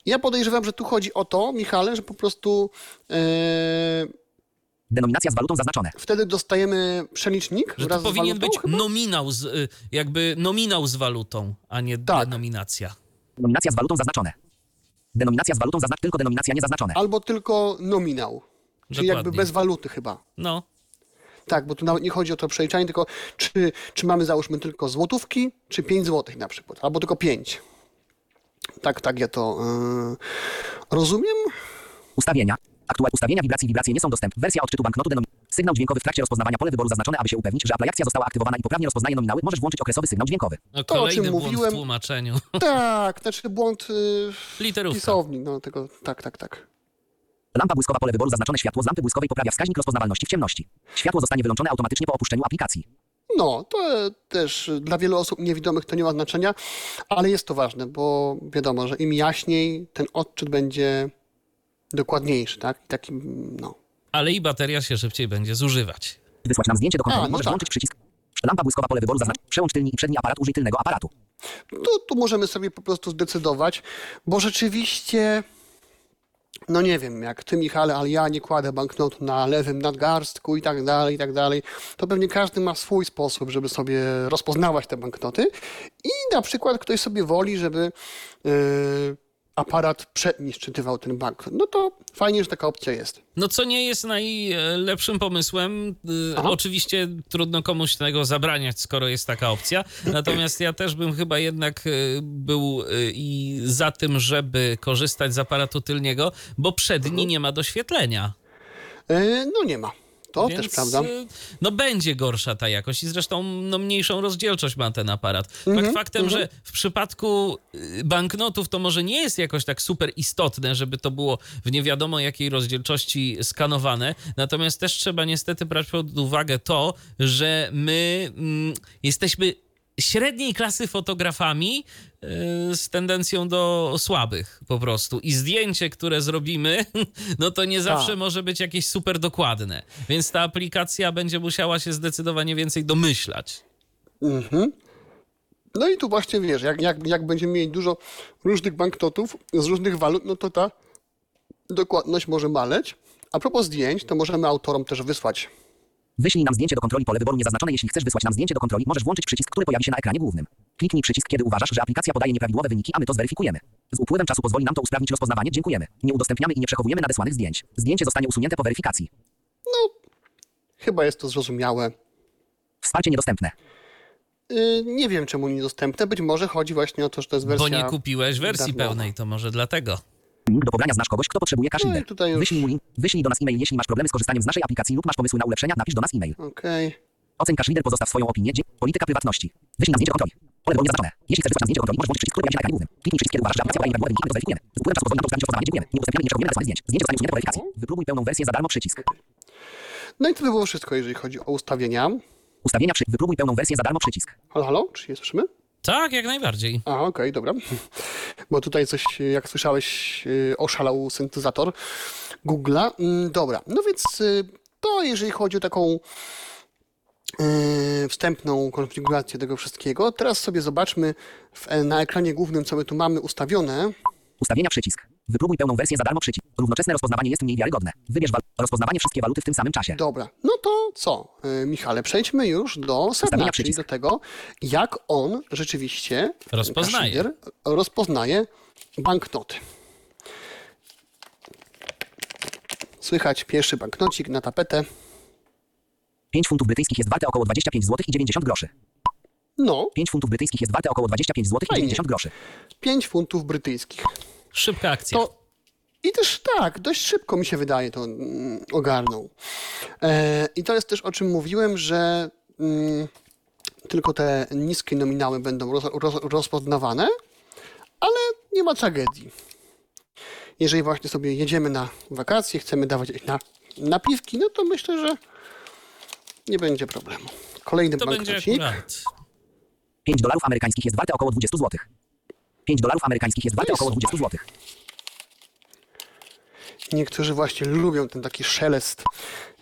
Ja podejrzewam, że tu chodzi o to, Michale, że po prostu e, Denominacja z walutą zaznaczone. wtedy dostajemy przelicznik Że wraz to powinien z walutą, być chyba? nominał, z, y, jakby nominał z walutą, a nie Tak. denominacja. Denominacja z walutą zaznaczone. Denominacja z walutą zaznacz tylko denominacja nie zaznaczone. Albo tylko nominał. Czyli jakby bez waluty chyba. No, Tak, bo tu nawet nie chodzi o to przeliczanie, tylko czy, czy mamy załóżmy tylko złotówki, czy 5 złotych na przykład, albo tylko 5. Tak, tak ja to yy, rozumiem. Ustawienia. Aktual ustawienia wibracji wibracje nie są dostępne. Wersja odczytu banknotu denom... Sygnał dźwiękowy w trakcie rozpoznawania pole wyboru zaznaczone, aby się upewnić, że aplikacja została aktywowana i poprawnie rozpoznaje nominały. Możesz włączyć okresowy sygnał dźwiękowy. no To, o kolejny czym błąd mówiłem. w tłumaczeniu. Tak, znaczy błąd yy, Literówka. pisowni, no tego, tak, tak, tak. Lampa błyskowa pole wyboru zaznaczone światło z lampy błyskowej poprawia wskaźnik rozpoznawalności w ciemności. Światło zostanie wyłączone automatycznie po opuszczeniu aplikacji. No, to też dla wielu osób niewidomych to nie ma znaczenia, ale jest to ważne, bo wiadomo, że im jaśniej, ten odczyt będzie dokładniejszy, tak? I taki, no. Ale i bateria się szybciej będzie zużywać. Wysłać nam zdjęcie do kontroli. A, no Możesz tak. włączyć przycisk. Lampa błyskowa pole wyboru zaznacz. Przełącz tylni i przedni aparat. Użyj tylnego aparatu. to tu możemy sobie po prostu zdecydować, bo rzeczywiście, no nie wiem, jak ty Michale, ale ja nie kładę banknotu na lewym nadgarstku i tak dalej, i tak dalej, to pewnie każdy ma swój sposób, żeby sobie rozpoznawać te banknoty i na przykład ktoś sobie woli, żeby yy, aparat przedni szczytywał ten banknot. No to fajnie, że taka opcja jest. No co nie jest najlepszym pomysłem. Y, Aha. Oczywiście trudno komuś tego zabraniać, skoro jest taka opcja. Natomiast ja też bym chyba jednak y, był y, i za tym, żeby korzystać z aparatu tylniego, bo przedni nie ma doświetlenia. No nie ma. To Więc, też prawda. y, No będzie gorsza ta jakość i zresztą no, mniejszą rozdzielczość ma ten aparat. Fakt faktem, że w przypadku y, banknotów to może nie jest jakoś tak super istotne, żeby to było w nie wiadomo jakiej rozdzielczości skanowane. Natomiast też trzeba niestety brać pod uwagę to, że my mm, jesteśmy średniej klasy fotografami y, z tendencją do słabych po prostu. I zdjęcie, które zrobimy, no to nie zawsze Tak. może być jakieś super dokładne. Więc ta aplikacja będzie musiała się zdecydowanie więcej domyślać. Mhm. No i tu właśnie wiesz, jak, jak, jak będziemy mieli dużo różnych banknotów z różnych walut, no to ta dokładność może maleć. A propos zdjęć, to możemy autorom też wysłać. Wyślij nam zdjęcie do kontroli pole wyboru niezaznaczone. Jeśli chcesz wysłać nam zdjęcie do kontroli, możesz włączyć przycisk, który pojawi się na ekranie głównym. Kliknij przycisk, kiedy uważasz, że aplikacja podaje nieprawidłowe wyniki, a my to zweryfikujemy. Z upływem czasu pozwoli nam to usprawnić rozpoznawanie. Dziękujemy. Nie udostępniamy i nie przechowujemy nadesłanych zdjęć. Zdjęcie zostanie usunięte po weryfikacji. Chyba jest to zrozumiałe. Wsparcie niedostępne. Yy, nie wiem, czemu niedostępne. Być może chodzi właśnie o to, że to jest wersja... Bo nie kupiłeś wersji darmowa. pełnej, to może dlatego. Link do pobrania znasz kogoś, kto potrzebuje cash No już- Wyślij mu. Wyślij do nas e-mail, jeśli masz problemy z korzystaniem z naszej aplikacji lub masz pomysły na ulepszenia, napisz do nas e-mail. Okej. Oceń cash reader, pozostaw swoją opinię. Polityka prywatności. Wyślij nam zdjęcie kontroli. Pole wolnie zaznaczone. Jeśli chcesz nam zdjęcie kontroli, możesz włączyć przycisk, który pojawi się na ekranie głównym. Kliknij przycisk, kiedy uważasz, że aplikacja prawidłowa i weryfikujemy. Z upływem czasu pozwoli nam to usprawnić rozpoznawanie. Dziękujemy. Nie udostępniamy i nie nadesłanych zdjęć. Zdjęcie zostanie usunięte po weryfikacji. Wypróbuj pełną wersję za darmo przycisk. No i to by było wszystko, jeżeli chodzi o ustawienia. Ustawienia przy... Wypróbuj pełną wersję za darmo przycisk. Halo, halo? Czy się słyszymy? Tak, jak najbardziej. A, okej, dobra. Bo tutaj coś, jak słyszałeś, yy, oszalał syntezator Google'a. Mm, Dobra, no więc yy, to jeżeli chodzi o taką yy, wstępną konfigurację tego wszystkiego. Teraz sobie zobaczmy w, na ekranie głównym, co my tu mamy ustawione. Ustawienia przycisk. Wypróbuj pełną wersję za darmo przycisk. Równoczesne rozpoznawanie jest mniej wiarygodne. Wybierz wal... rozpoznawanie wszystkie waluty w tym samym czasie. Dobra, no to co, yy, Michale, przejdźmy już do sedna, Ustawienia czyli przycisk. do tego, jak on rzeczywiście ten Rozpoznaje. rozpoznaje banknoty. Słychać pierwszy banknocik na tapetę. 5 funtów brytyjskich jest warte około 25 zł i 90 groszy. No, 5 funtów brytyjskich jest warte około 25 zł i Fajnie. 90 groszy. 5 funtów brytyjskich. Szybka akcja. To i też tak, dość szybko mi się wydaje to mm, ogarnął. E, I to jest też o czym mówiłem, że mm, tylko te niskie nominały będą roz, roz, rozpoznawane, ale nie ma tragedii. Jeżeli właśnie sobie jedziemy na wakacje, chcemy dawać na napiwki, no to myślę, że nie będzie problemu. Kolejny To będzie banknocik. Akurat. 5 dolarów amerykańskich jest warte około 20 zł. 5 dolarów amerykańskich jest warte około 20 zł. Niektórzy właśnie lubią ten taki szelest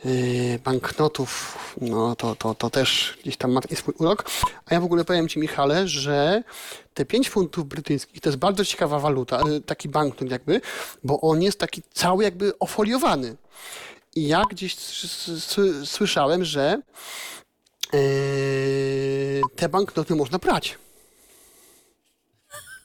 yy, banknotów, no to, to, to też gdzieś tam ma taki swój urok. A ja w ogóle powiem Ci, Michale, że te 5 funtów brytyjskich to jest bardzo ciekawa waluta, yy, taki banknot jakby, bo on jest taki cały jakby ofoliowany. I ja gdzieś słyszałem, że te banknoty można prać.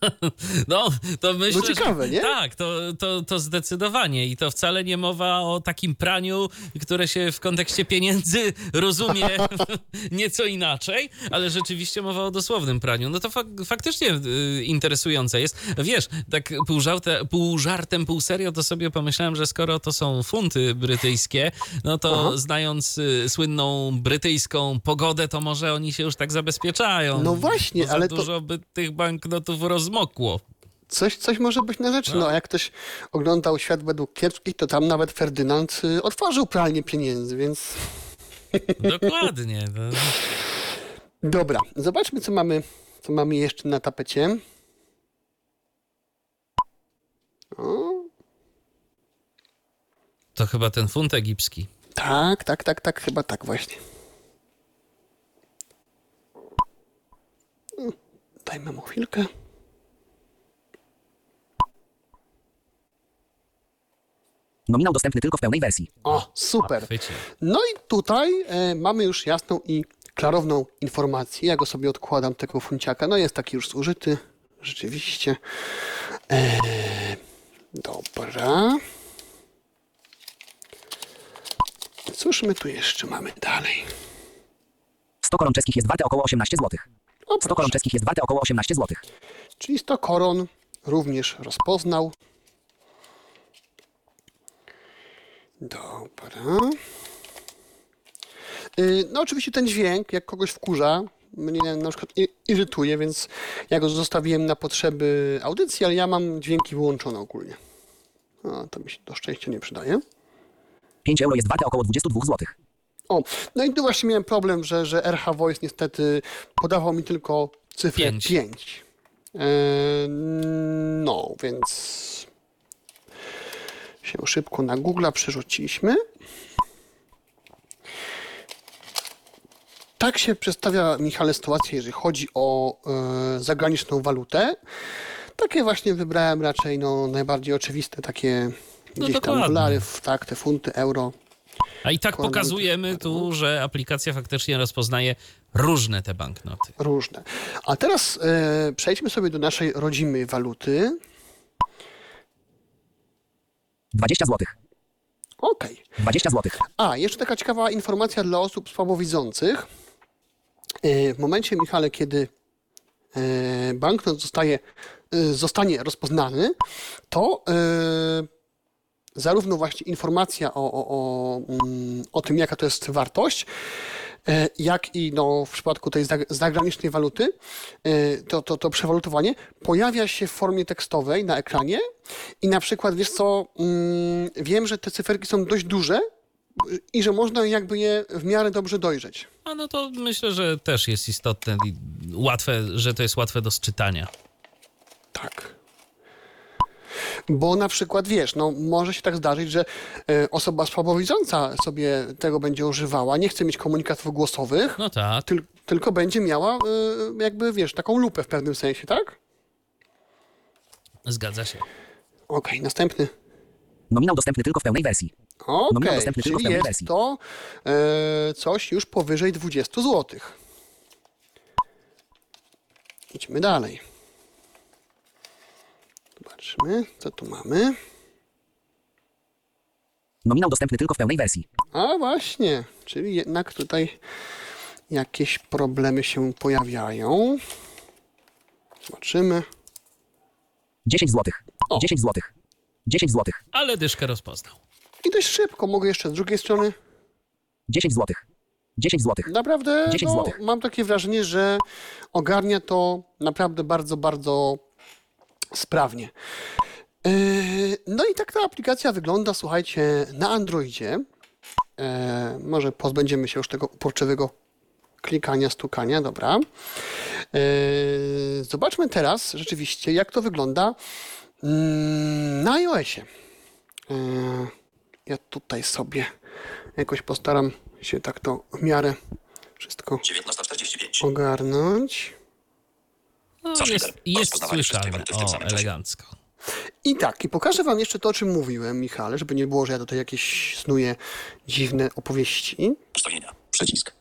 No, to myślę, No ciekawe, nie? Tak, to, to, to zdecydowanie. I to wcale nie mowa o takim praniu, które się w kontekście pieniędzy rozumie nieco inaczej, ale rzeczywiście mowa o dosłownym praniu. No to fak faktycznie y, interesujące jest. Wiesz, tak pół, żarte, pół żartem, pół serio, to sobie pomyślałem, że skoro to są funty brytyjskie, no to znając y, słynną brytyjską pogodę, to może oni się już tak zabezpieczają. No właśnie, ale to- dużo by tych banknotów Coś, coś może być na rzeczy. No, a jak ktoś oglądał Świat według kiepskich, to tam nawet Ferdynand y, otworzył pralnię pieniędzy, więc... Dokładnie. No. Dobra, zobaczmy, co mamy, co mamy jeszcze na tapecie. O, To chyba ten funt egipski. tak, tak, tak, tak, chyba tak właśnie. Mm, Dajmy mu chwilkę. Nominał dostępny tylko w pełnej wersji. O, super. No i tutaj e, mamy już jasną i klarowną informację. Ja go sobie odkładam, tego funciaka. No jest taki już zużyty, rzeczywiście. E, dobra. Cóż my tu jeszcze mamy dalej? 100 koron czeskich jest warte około 18 zł. O, 100 koron czeskich jest warte około 18 zł. Czyli 100 koron również rozpoznał. Dobra. Y, No oczywiście ten dźwięk, jak kogoś wkurza, mnie na przykład irytuje, więc ja go zostawiłem na potrzeby audycji, ale ja mam dźwięki wyłączone ogólnie. A, to mi się do szczęścia nie przydaje. 5 euro jest warte około 22 zł. O, no i tu właśnie miałem problem, że, że RH Voice niestety podawał mi tylko cyfrę Pięć. 5. no, więc się szybko na Google'a przerzuciliśmy. Tak się przedstawia, Michale, sytuacja, jeżeli chodzi o e, zagraniczną walutę. Takie właśnie wybrałem raczej no, najbardziej oczywiste, takie No gdzieś tam dokładnie. dolary, tak, te funty, euro. A i tak pokazujemy tu, że aplikacja faktycznie rozpoznaje różne te banknoty. Różne. A teraz e, przejdźmy sobie do naszej rodzimej waluty. 20 zł. Okej. 20 zł. A, jeszcze taka ciekawa informacja dla osób słabowidzących. E, W momencie, Michale, kiedy e, banknot zostaje, e, zostanie rozpoznany, to zarówno właśnie informacja o, o, o, mm, o tym, jaka to jest wartość, jak i no, w przypadku tej zag- zagranicznej waluty, e, to, to, to przewalutowanie pojawia się w formie tekstowej na ekranie i na przykład, wiesz co, mm, wiem, że te cyferki są dość duże i że można jakby je w miarę dobrze dojrzeć. A no to myślę, że też jest istotne i łatwe, że to jest łatwe do sczytania. Tak. Bo na przykład, wiesz, no może się tak zdarzyć, że e, osoba słabowidząca sobie tego będzie używała, nie chce mieć komunikatów głosowych, No tak. tyl, tylko będzie miała e, jakby, wiesz, taką lupę w pewnym sensie, tak? Zgadza się. Okej, następny. Nominał dostępny tylko w pełnej wersji. Okej, Nominał dostępny tylko w czyli pełnej jest wersji. to e, coś już powyżej 20 zł. Idźmy dalej. Zobaczmy, co tu mamy. Nominał dostępny tylko w pełnej wersji. A właśnie, czyli jednak tutaj jakieś problemy się pojawiają. Zobaczymy. 10 zł. O. 10 zł. 10 zł. Ale dyszkę rozpoznał. I dość szybko, mogę jeszcze z drugiej strony. 10 zł. 10 zł. Naprawdę 10 no, złotych. mam takie wrażenie, że ogarnia to naprawdę bardzo, bardzo sprawnie. Yy, No i tak ta aplikacja wygląda, słuchajcie, na Androidzie. E, może pozbędziemy się już tego uporczywego klikania, stukania, dobra. E, Zobaczmy teraz rzeczywiście, jak to wygląda mm, na iOSie. E, Ja tutaj sobie jakoś postaram się tak to w miarę wszystko 19.45. ogarnąć. No, jest, jest słyszalne. waluty w tym O, elegancko. I tak, i pokażę wam jeszcze to, o czym mówiłem, Michale, żeby nie było, że ja tutaj jakieś snuję dziwne opowieści. Ustawienia. Przycisk.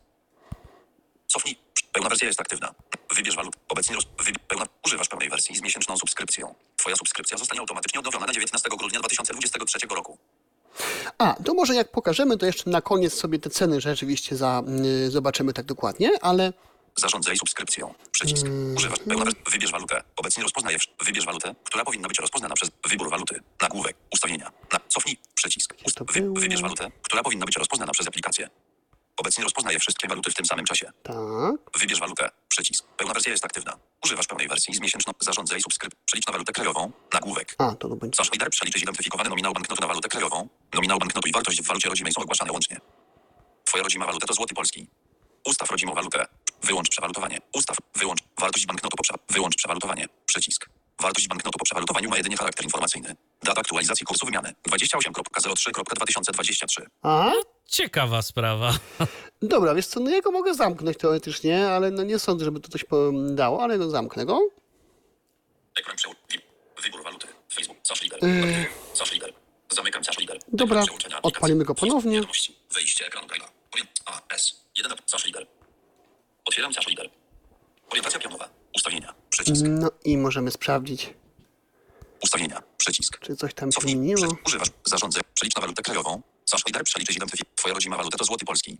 Cofnij. Pełna wersja jest aktywna. Wybierz walut. Obecnie roz... Wy... pełna... używasz pełnej wersji z miesięczną subskrypcją. Twoja subskrypcja zostanie automatycznie odnowiona na 19 grudnia 2023 roku. A, to może jak pokażemy, to jeszcze na koniec sobie te ceny rzeczywiście za, y, zobaczymy tak dokładnie, ale Zarządzaj subskrypcją. Przycisk. Używasz pełna. Wybierz walutę. Obecnie rozpoznaje. wsz- Wybierz walutę, która powinna być rozpoznana przez wybór waluty. Nagłówek. Ustawienia. Na... Cofnij. Przycisk. Ust... to Wy... Wybierz walutę, która powinna być rozpoznana przez aplikację. Obecnie rozpoznaje wszystkie waluty w tym samym czasie. tak. Wybierz walutę. Przycisk. Pełna wersja jest aktywna. Używasz pełnej wersji z miesięczną. Zarządzaj subskryp. Przelicz na walutę krajową. Nagłówek. A, to tu będzie. Zasz lider przeliczy zidentyfikowany nominał banknotu na walutę krajową. Nominał banknotu i wartość w walucie rodzimej są ogłaszane łącznie. Twoja rodzima waluta to złoty polski. Ustaw rodzimą walutę. Wyłącz przewalutowanie. Ustaw. Wyłącz. Wartość banknotu po prze... Wyłącz przewalutowanie. Przycisk. Wartość banknotu po przewalutowaniu ma jedynie charakter informacyjny. Data aktualizacji kursu wymiany 28.03.2023. A? Ciekawa sprawa. Dobra, wiesz co, no ja go mogę zamknąć teoretycznie, ale no nie sądzę, żeby to coś dało, ale no zamknę go. Ekran przełącz. Wybór waluty. Facebook. Zasz lider. Lider. Zamykam zasz lider. Dobra, odpalimy go ponownie. Wejście ekranu. A. S. 1. Zasz lider. Otwieram zasz lider. Orientacja pionowa. Ustawienia. Przycisk. No i możemy sprawdzić, Ustawienia. Przycisk. czy coś tam się Cofnij. zmieniło. Prze- Używasz. Zarządzaj. Przelicz na walutę krajową. Zasz lider przeliczy zidentyfik. Twoja rodzima waluta to złoty polski.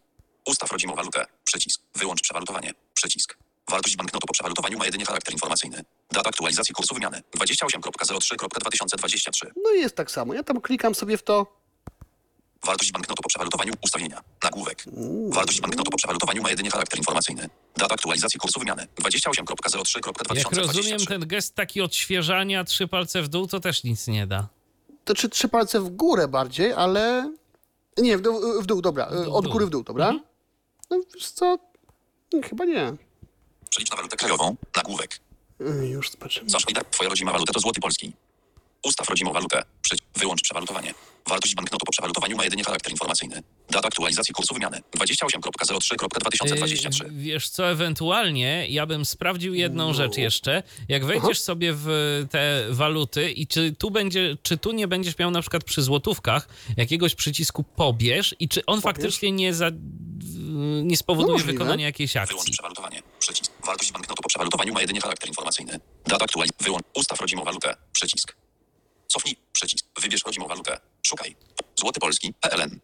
Ustaw rodzimą walutę. Przycisk. Wyłącz przewalutowanie. Przycisk. Wartość banknotu po przewalutowaniu ma jedynie charakter informacyjny. Data aktualizacji kursu wymiany 28.03.2023. No i jest tak samo. Ja tam klikam sobie w to. Wartość banknotu po przewalutowaniu. Ustawienia. Nagłówek. Wartość banknotu po przewalutowaniu ma jedynie charakter informacyjny. Data aktualizacji kursu wymiany 28.03.2023. Jak rozumiem, ten gest taki odświeżania, trzy palce w dół, to też nic nie da. To czy trzy palce w górę bardziej, ale. Nie, w dół, w dół dobra. dół, Od góry w dół, dobra? No wiesz co? Nie, Chyba nie. Przelicz na walutę krajową. Nagłówek. Już zobaczymy. Zasz lider. Twoja rodzima waluta to złoty polski. Ustaw rodzimą walutę. Przy... Wyłącz przewalutowanie. Wartość banknotu po przewalutowaniu ma jedynie charakter informacyjny. Data aktualizacji kursu wymiany 28.03.2023. Yy, wiesz co, ewentualnie ja bym sprawdził jedną rzecz jeszcze. Jak wejdziesz sobie w te waluty i czy tu będzie, czy tu nie będziesz miał na przykład przy złotówkach jakiegoś przycisku pobierz i czy on faktycznie nie, za, nie spowoduje Możliwe. wykonania jakiejś Wyłącz akcji. przewalutowanie. Przycisk. Wartość banknotu po przewalutowaniu ma jedynie charakter informacyjny. Data aktualizacji. Wyłącz. Ustaw rodzimą walutę. Przycisk. Cofnij. Przycisk. Wybierz rodzimą walutę. Szukaj. Złoty polski. PLN.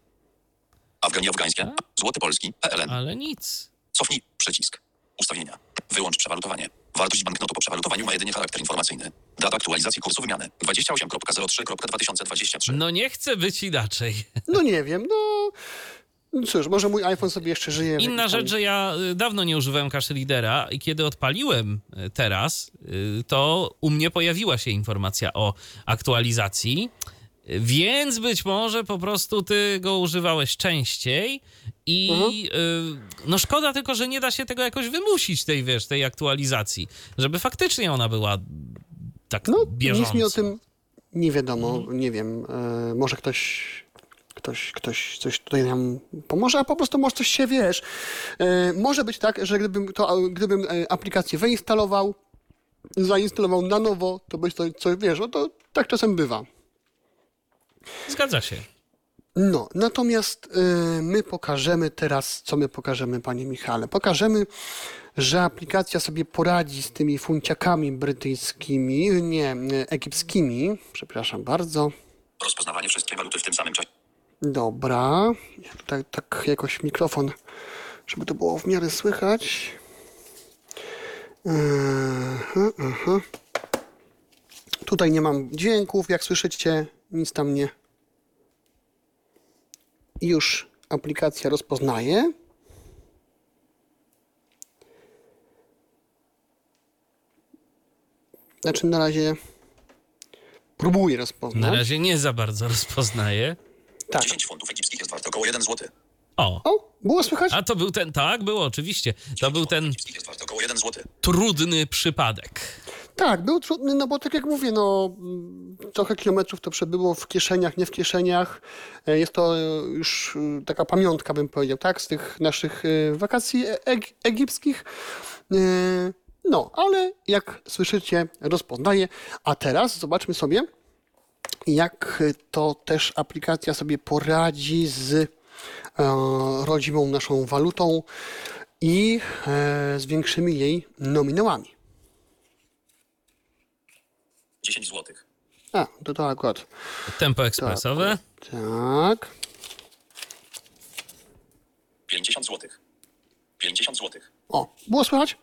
Afganii afgańskie. Złoty polski. PLN. Ale nic. Cofnij. Przycisk. Ustawienia. Wyłącz przewalutowanie. Wartość banknotu po przewalutowaniu ma jedynie charakter informacyjny. Data aktualizacji kursu wymiany. 28.03.2023. No nie chcę być inaczej. No nie wiem, no... no Cóż, może mój iPhone sobie jeszcze żyje. Inna rzecz, że ja y, dawno nie używałem cache readera i kiedy odpaliłem y, teraz, y, to u mnie pojawiła się informacja o aktualizacji, więc być może po prostu ty go używałeś częściej i y, no szkoda tylko, że nie da się tego jakoś wymusić, tej wiesz, tej aktualizacji, żeby faktycznie ona była tak No, bieżąca. nic mi o tym nie wiadomo, nie wiem. E, może ktoś, ktoś, ktoś coś tutaj nam pomoże, a po prostu może coś się wiesz. E, może być tak, że gdybym, to, gdybym e, aplikację wyinstalował, zainstalował na nowo, to być to coś, wiesz, no to tak czasem bywa. Zgadza się. No, natomiast y, my pokażemy teraz, co my pokażemy, panie Michale. Pokażemy, że aplikacja sobie poradzi z tymi funciakami brytyjskimi, nie, egipskimi, przepraszam bardzo. Rozpoznawanie wszystkie waluty w tym samym czasie. Dobra, ja tutaj tak jakoś mikrofon, żeby to było w miarę słychać. Aha, aha. Tutaj nie mam dźwięków, jak słyszycie, nic tam nie. Już aplikacja rozpoznaje. Znaczy na razie próbuje rozpoznać. Na razie nie za bardzo rozpoznaję. Tak. 10 funtów egipskich jest warte około 1 zł. O, O, było słychać? a to był ten, tak, było oczywiście. To był ten Egipskich jest warte około 1 zł. trudny przypadek. Tak, był trudny, no bo tak jak mówię, no trochę kilometrów to przebyło w kieszeniach, nie w kieszeniach. E, Jest to e, już e, taka pamiątka, bym powiedział, tak, z tych naszych wakacji eg- egipskich. No, ale jak słyszycie, rozpoznaje. A teraz zobaczmy sobie, jak to też aplikacja sobie poradzi z e, rodzimą naszą walutą i e, z większymi jej nominałami. 10 zł. A, to to akurat. Tempo ekspresowe. Tak. 50 zł. 50 zł. O, było słychać?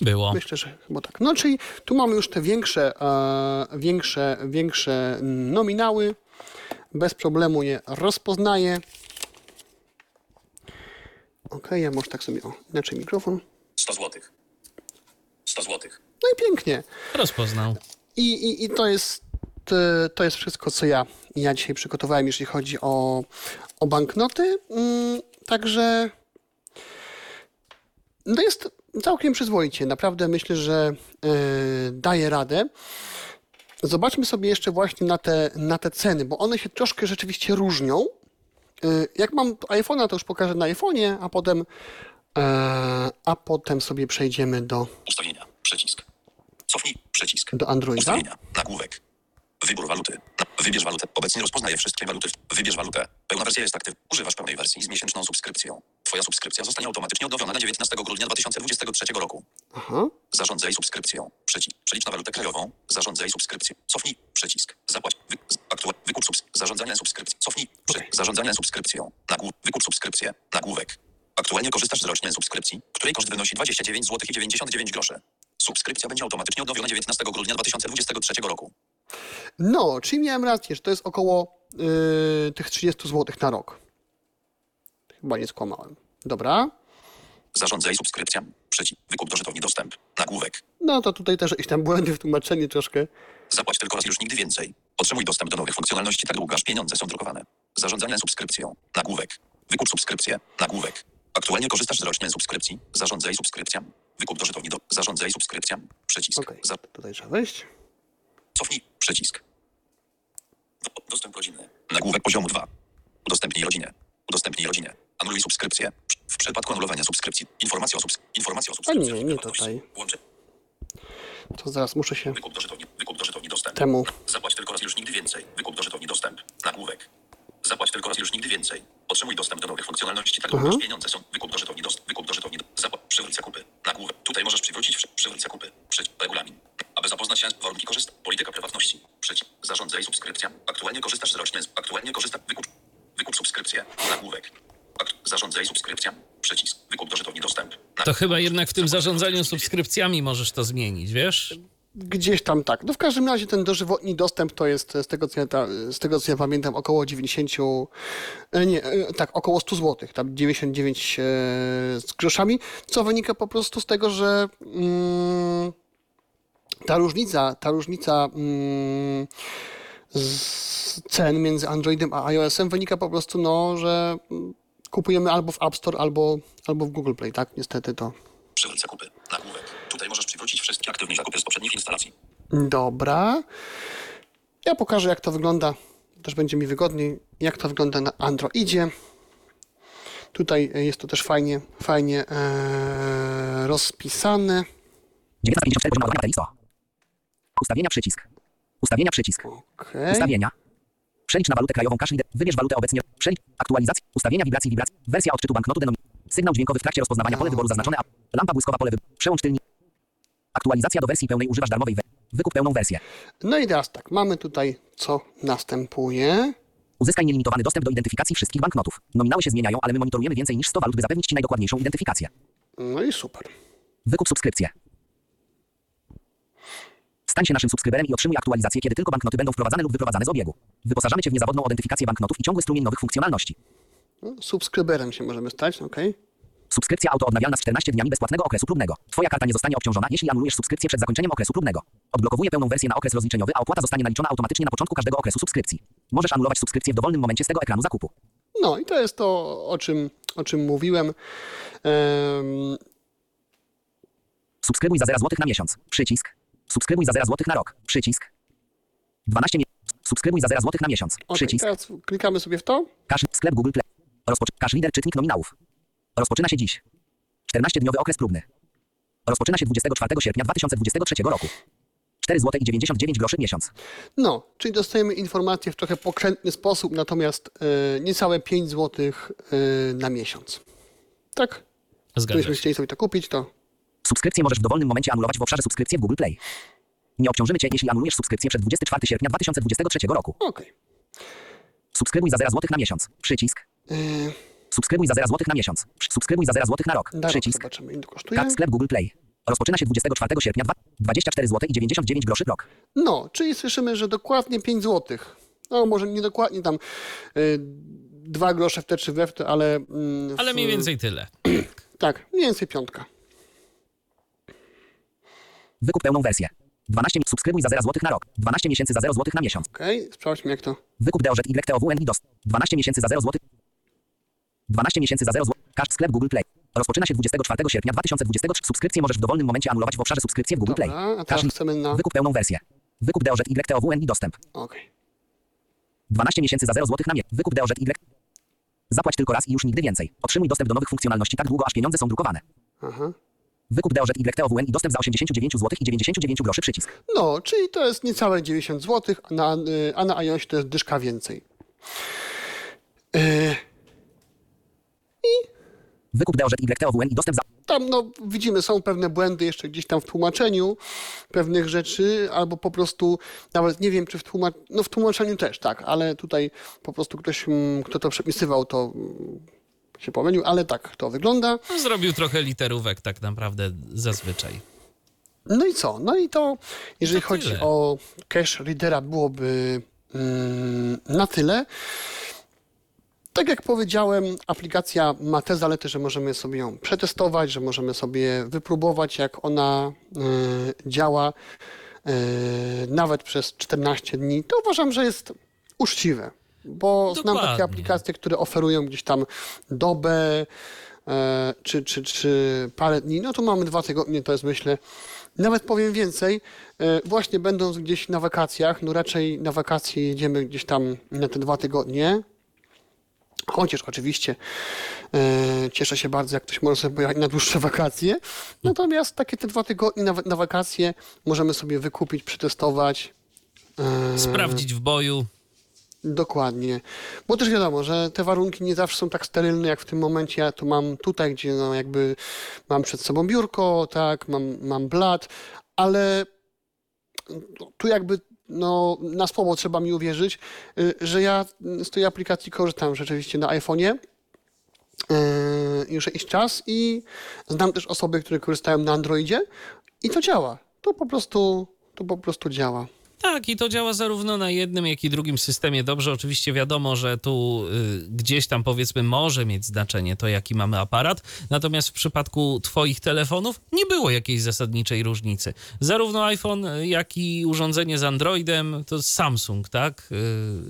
Było. Myślę, że chyba tak. No, czyli tu mamy już te większe, e, większe, większe nominały. Bez problemu je rozpoznaje. Ok, ja może tak sobie, o, inaczej mikrofon. 100 zł. 100 zł. No i pięknie. Rozpoznał. I, i, i to jest e, to jest wszystko, co ja, ja dzisiaj przygotowałem, jeśli chodzi o, o banknoty. Mm, Także no jest całkiem przyzwoicie. Naprawdę myślę, że e, daje radę. Zobaczmy sobie jeszcze właśnie na te, na te ceny, bo one się troszkę rzeczywiście różnią. E, Jak mam iPhone'a, to już pokażę na iPhone'ie, a potem, e, a potem sobie przejdziemy do, Ustawienia. Przycisk. Cofnij. Przycisk. do Androida. Ustawienia. Nagłówek. Wybór waluty. Wybierz walutę. Obecnie rozpoznaje wszystkie waluty. Wybierz walutę. Pełna wersja jest aktywna. Używasz pełnej wersji z miesięczną subskrypcją. Twoja subskrypcja zostanie automatycznie odnowiona na 19 grudnia 2023 roku. Aha. Zarządzaj subskrypcją. Przycisk. Przelicz na walutę krajową. Zarządzaj subskrypcją. Cofnij. Przycisk. Zapłać. Wy, aktua, wykup subs. Zarządzanie subskrypcją. Cofnij. Przy, Okej. Zarządzanie subskrypcją. Nagłów. Wykup subskrypcję. Nagłówek. Aktualnie korzystasz z rocznej subskrypcji, której koszt wynosi 29 zł i 99 groszy. Subskrypcja będzie automatycznie odnowiona 19 grudnia 2023 roku. No, czyli miałem rację, że to jest około yy, tych 30 zł na rok. Chyba nie skłamałem. Dobra. Zarządzaj subskrypcją. Przycisk. Wykup do żetowni dostęp. Nagłówek. No to tutaj też jakieś tam błędy w tłumaczeniu troszkę. Zapłać tylko raz już nigdy więcej. Otrzymuj dostęp do nowych funkcjonalności tak długo, aż pieniądze są drukowane. Zarządzanie subskrypcją. Nagłówek. Wykup subskrypcję. Nagłówek. Aktualnie korzystasz z rocznej subskrypcji. Zarządzaj subskrypcją. Wykup do żetowni do... Zarządzaj subskrypcją. Przycisk. Okej, Za... tutaj trzeba wejść. Cofnij. Przycisk. Do- Dostęp rodzinny. Nagłówek poziomu 2. Udostępnij rodzinę. Udostępnij rodzinę. Anuluj subskrypcję. W przypadku anulowania subskrypcji. Informacja o, subs... Informacja o subskrypcji. nie, nie Wartości. tutaj. To zaraz muszę się Wykup do żetowni. Wykup do żetowni dostęp. temu. Zapłać tylko raz już nigdy więcej. Wykup do żetowni dostęp. Nagłówek. Zapłać tylko raz już nigdy więcej. Otrzymuj dostęp do nowych funkcjonalności tak aż pieniądze są. Wykup do żetowni dostęp. Wykup do żetowni. Zapłać. Przywróć zakupy. Nagłówek. Tutaj możesz przywrócić przy... przywróć zakupy. Przycisk. Regulamin. Aby zapoznać się z warunki korzystania. Polityka prywatności. Przycisk. Zarządzaj subskrypcja. Aktualnie korzystasz z roczny. Aktualnie korzystasz. Wykup. Wykup subskrypcję. Nagłówek. Zarządzaj subskrypcja. Przycisk. Wykup do żetowni dostęp. Na- To chyba jednak w tym zarządzaniu subskrypcjami możesz to zmienić, wiesz? Gdzieś tam tak. No w każdym razie ten dożywotni dostęp to jest z tego co ja, z tego, co ja pamiętam około 90, e, nie, e, tak, około 100 zł, tam 99 e, z groszami, co wynika po prostu z tego, że mm, ta różnica, ta różnica mm, z cen między Androidem a iOS-em wynika po prostu, no, że mm, kupujemy albo w App Store, albo, albo w Google Play, tak? Niestety to. Przywróć zakupy. Nagłówek. Tutaj możesz przywrócić wszystkie aktywne zakupy z poprzednich instalacji. Dobra. Ja pokażę, jak to wygląda. Też będzie mi wygodniej, jak to wygląda na Androidzie. Tutaj e, jest to też fajnie, fajnie e, rozpisane. 1954 poziom ładowania baterii 100. Ustawienia przycisk. Ustawienia przycisk. Okej. Ustawienia. Przelicz na walutę krajową cash leader. Wybierz walutę obecnie. Przelicz. Aktualizacja. Ustawienia wibracji wibracji. Wersja odczytu banknotu denom. Sygnał dźwiękowy w trakcie rozpoznawania pole wyboru zaznaczone. a- Lampa błyskowa pole wyboru. Przełącz tylnik. Aktualizacja do wersji pełnej używasz darmowej. We... Wykup pełną wersję. No i teraz tak, mamy tutaj co następuje. Uzyskaj nielimitowany dostęp do identyfikacji wszystkich banknotów. Nominały się zmieniają, ale my monitorujemy więcej niż 100 walut, by zapewnić Ci najdokładniejszą identyfikację. No i super. Wykup subskrypcję. Stań się naszym subskryberem i otrzymuj aktualizację, kiedy tylko banknoty będą wprowadzane lub wyprowadzane z obiegu. Wyposażamy Cię w niezawodną identyfikację banknotów i ciągły strumień nowych funkcjonalności. No, subskryberem się możemy stać, okej. Subskrypcja autoodnawialna z 14 dniami bezpłatnego okresu próbnego. Twoja karta nie zostanie obciążona, jeśli anulujesz subskrypcję przed zakończeniem okresu próbnego. Odblokowuje pełną wersję na okres rozliczeniowy, a opłata zostanie naliczona automatycznie na początku każdego okresu subskrypcji. Możesz anulować subskrypcję w dowolnym momencie z tego ekranu zakupu. No i to jest to, o czym, o czym mówiłem. Em, Subskrybuj za 0 zł na miesiąc. Przycisk. Subskrybuj za 0 zł na rok. Przycisk. 12 mie- Subskrybuj za 0 zł na miesiąc. okej, Przycisk. teraz klikamy sobie w to. Cash, sklep Google Play. Rozpoczy- Cash Leader czytnik nominałów. Rozpoczyna się dziś. 14-dniowy okres próbny. Rozpoczyna się 24 sierpnia 2023 roku. 4 zł i 99 groszy miesiąc. No, czyli dostajemy informacje w trochę pokrętny sposób, natomiast e, niecałe 5 zł e, na miesiąc. Tak? Zgadza Gdybyśmy się. chcieli sobie to kupić, to Subskrypcję możesz w dowolnym momencie anulować w obszarze subskrypcji w Google Play. Nie obciążymy Cię, jeśli anulujesz subskrypcję przed 24 sierpnia 2023 roku. okej. Subskrybuj za 0 zł na miesiąc. Przycisk. E, Subskrybuj za 0 zł na miesiąc. Subskrybuj za 0 zł na rok. Przycisk. zobaczymy, ile kosztuje. Kart sklep Google Play. Rozpoczyna się 24 sierpnia dwa- 24 zł i 99 groszy rok. No, czyli słyszymy, że dokładnie 5 zł. No, może nie dokładnie tam y, 2 grosze w te czy we w te, ale... mm, Ale mniej więcej tyle. Tak, mniej więcej piątka. Wykup pełną wersję. 12 mi- subskrybuj za 0 zł na rok. 12 miesięcy za 0 zł na miesiąc. Okej, sprawdźmy jak to... Wykup DOZ YTOWN i DOS. 12 miesięcy za 0 zł. 12 miesięcy za 0 zł. Kart sklep Google Play. Rozpoczyna się 24 sierpnia 2023. Subskrypcję możesz w dowolnym momencie anulować w obszarze subskrypcji w Google Play. Dobra, a teraz chcemy na... Wykup pełną wersję. Wykup DOZ YTOWN i dostęp. Okej. 12 miesięcy za 0 zł na miesiąc. Wykup DOZ Y. Zapłać tylko raz i już nigdy więcej. Otrzymuj dostęp do nowych funkcjonalności tak długo, aż pieniądze są drukowane. Aha. Wykup DOZ YTOWN i dostęp za 89 zł i 99 groszy przycisk. No, czyli to jest niecałe 90 zł, a na, a na to jest dyszka więcej. Y, Wykup DOZ YTOWN i dostęp za tam, no, widzimy, są pewne błędy jeszcze gdzieś tam w tłumaczeniu pewnych rzeczy, albo po prostu, nawet nie wiem, czy w tłumaczeniu, no w tłumaczeniu też, tak, ale tutaj po prostu ktoś, mm, kto to przepisywał, to mm, się pomylił, ale tak to wygląda. No, Zrobił trochę literówek tak naprawdę zazwyczaj. No i co? No i to, jeżeli To chodzi tyle. o cache readera, byłoby mm, na tyle. Tak jak powiedziałem, aplikacja ma te zalety, że możemy sobie ją przetestować, że możemy sobie wypróbować, jak ona y, działa y, nawet przez 14 dni. To uważam, że jest uczciwe, bo znam takie Dokładnie. aplikacje, które oferują gdzieś tam dobę e, czy, czy, czy parę dni. No to mamy dwa tygodnie, to jest myślę. Nawet powiem więcej, e, właśnie będąc gdzieś na wakacjach, no raczej na wakacje jedziemy gdzieś tam na te dwa tygodnie, Chociaż oczywiście e, cieszę się bardzo, jak ktoś może sobie pojechać na dłuższe wakacje. Natomiast takie te dwa tygodnie na, na wakacje możemy sobie wykupić, przetestować. E, Sprawdzić w boju. Dokładnie. Bo też wiadomo, że te warunki nie zawsze są tak sterylne, jak w tym momencie ja to mam tutaj, gdzie no jakby mam przed sobą biurko, tak, mam, mam blat, ale tu jakby no, na słowo trzeba mi uwierzyć, y, że ja z tej aplikacji korzystam rzeczywiście na iPhone'ie y, już jakiś czas i znam też osoby, które korzystają na Androidzie i to działa. To po prostu, to po prostu działa. Tak, i to działa zarówno na jednym, jak i drugim systemie dobrze. Oczywiście wiadomo, że tu y, gdzieś tam powiedzmy może mieć znaczenie to, jaki mamy aparat. Natomiast w przypadku Twoich telefonów nie było jakiejś zasadniczej różnicy. Zarówno iPhone, y, jak i urządzenie z Androidem to Samsung, tak?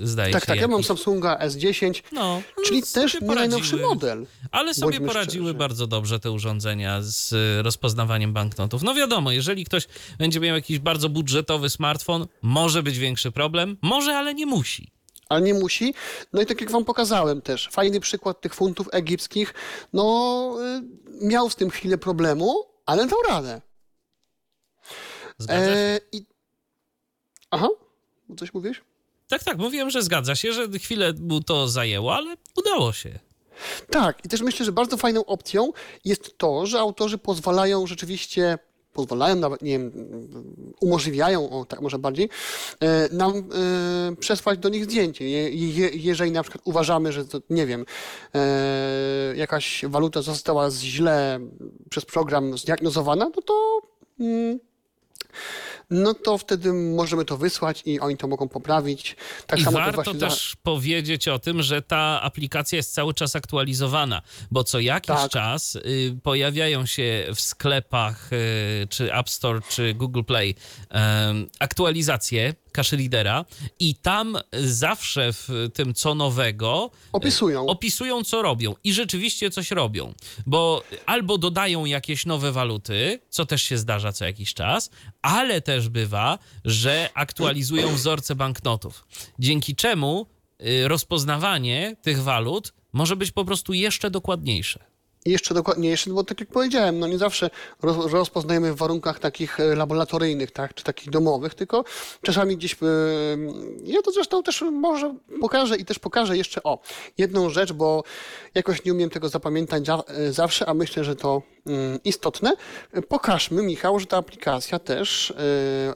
Y, zdaje Tak, się. tak, ja mam. Samsunga S10, No, czyli no, też nie najnowszy model. Ale sobie poradziły szczerzy. bardzo dobrze te urządzenia z y, rozpoznawaniem banknotów. No wiadomo, jeżeli ktoś będzie miał jakiś bardzo budżetowy smartfon, może być większy problem, może, ale nie musi. ale nie musi. No i tak jak wam pokazałem też, fajny przykład tych funtów egipskich, no y, miał z tym chwilę problemu, ale dał radę. Zgadza się? E, i... Aha, coś mówisz? Tak, tak, mówiłem, że zgadza się, że chwilę mu to zajęło, ale udało się. Tak, i też myślę, że bardzo fajną opcją jest to, że autorzy pozwalają rzeczywiście, pozwalają nawet, nie wiem, umożliwiają, o tak może bardziej, e, nam e, przesłać do nich zdjęcie. Je, je, jeżeli na przykład uważamy, że to, nie wiem, e, jakaś waluta została źle przez program zdiagnozowana, no to mm, no to wtedy możemy to wysłać i oni to mogą poprawić. Tak I samo to warto za- też powiedzieć o tym, że ta aplikacja jest cały czas aktualizowana, bo co jakiś Tak. czas y, pojawiają się w sklepach y, czy App Store, czy Google Play aktualizacje cache readera i tam zawsze w tym co nowego Opisują. opisują, co robią i rzeczywiście coś robią, bo albo dodają jakieś nowe waluty, co też się zdarza co jakiś czas, ale też bywa, że aktualizują wzorce banknotów, dzięki czemu y, rozpoznawanie tych walut może być po prostu jeszcze dokładniejsze. I jeszcze dokładniejszy, bo tak jak powiedziałem, no nie zawsze roz, rozpoznajemy w warunkach takich e, laboratoryjnych, tak, czy takich domowych, tylko czasami gdzieś, e, ja to zresztą też może pokażę i też pokażę jeszcze, o, jedną rzecz, bo jakoś nie umiem tego zapamiętać za, e, zawsze, a myślę, że to mm, istotne. Pokażmy, Michał, że ta aplikacja też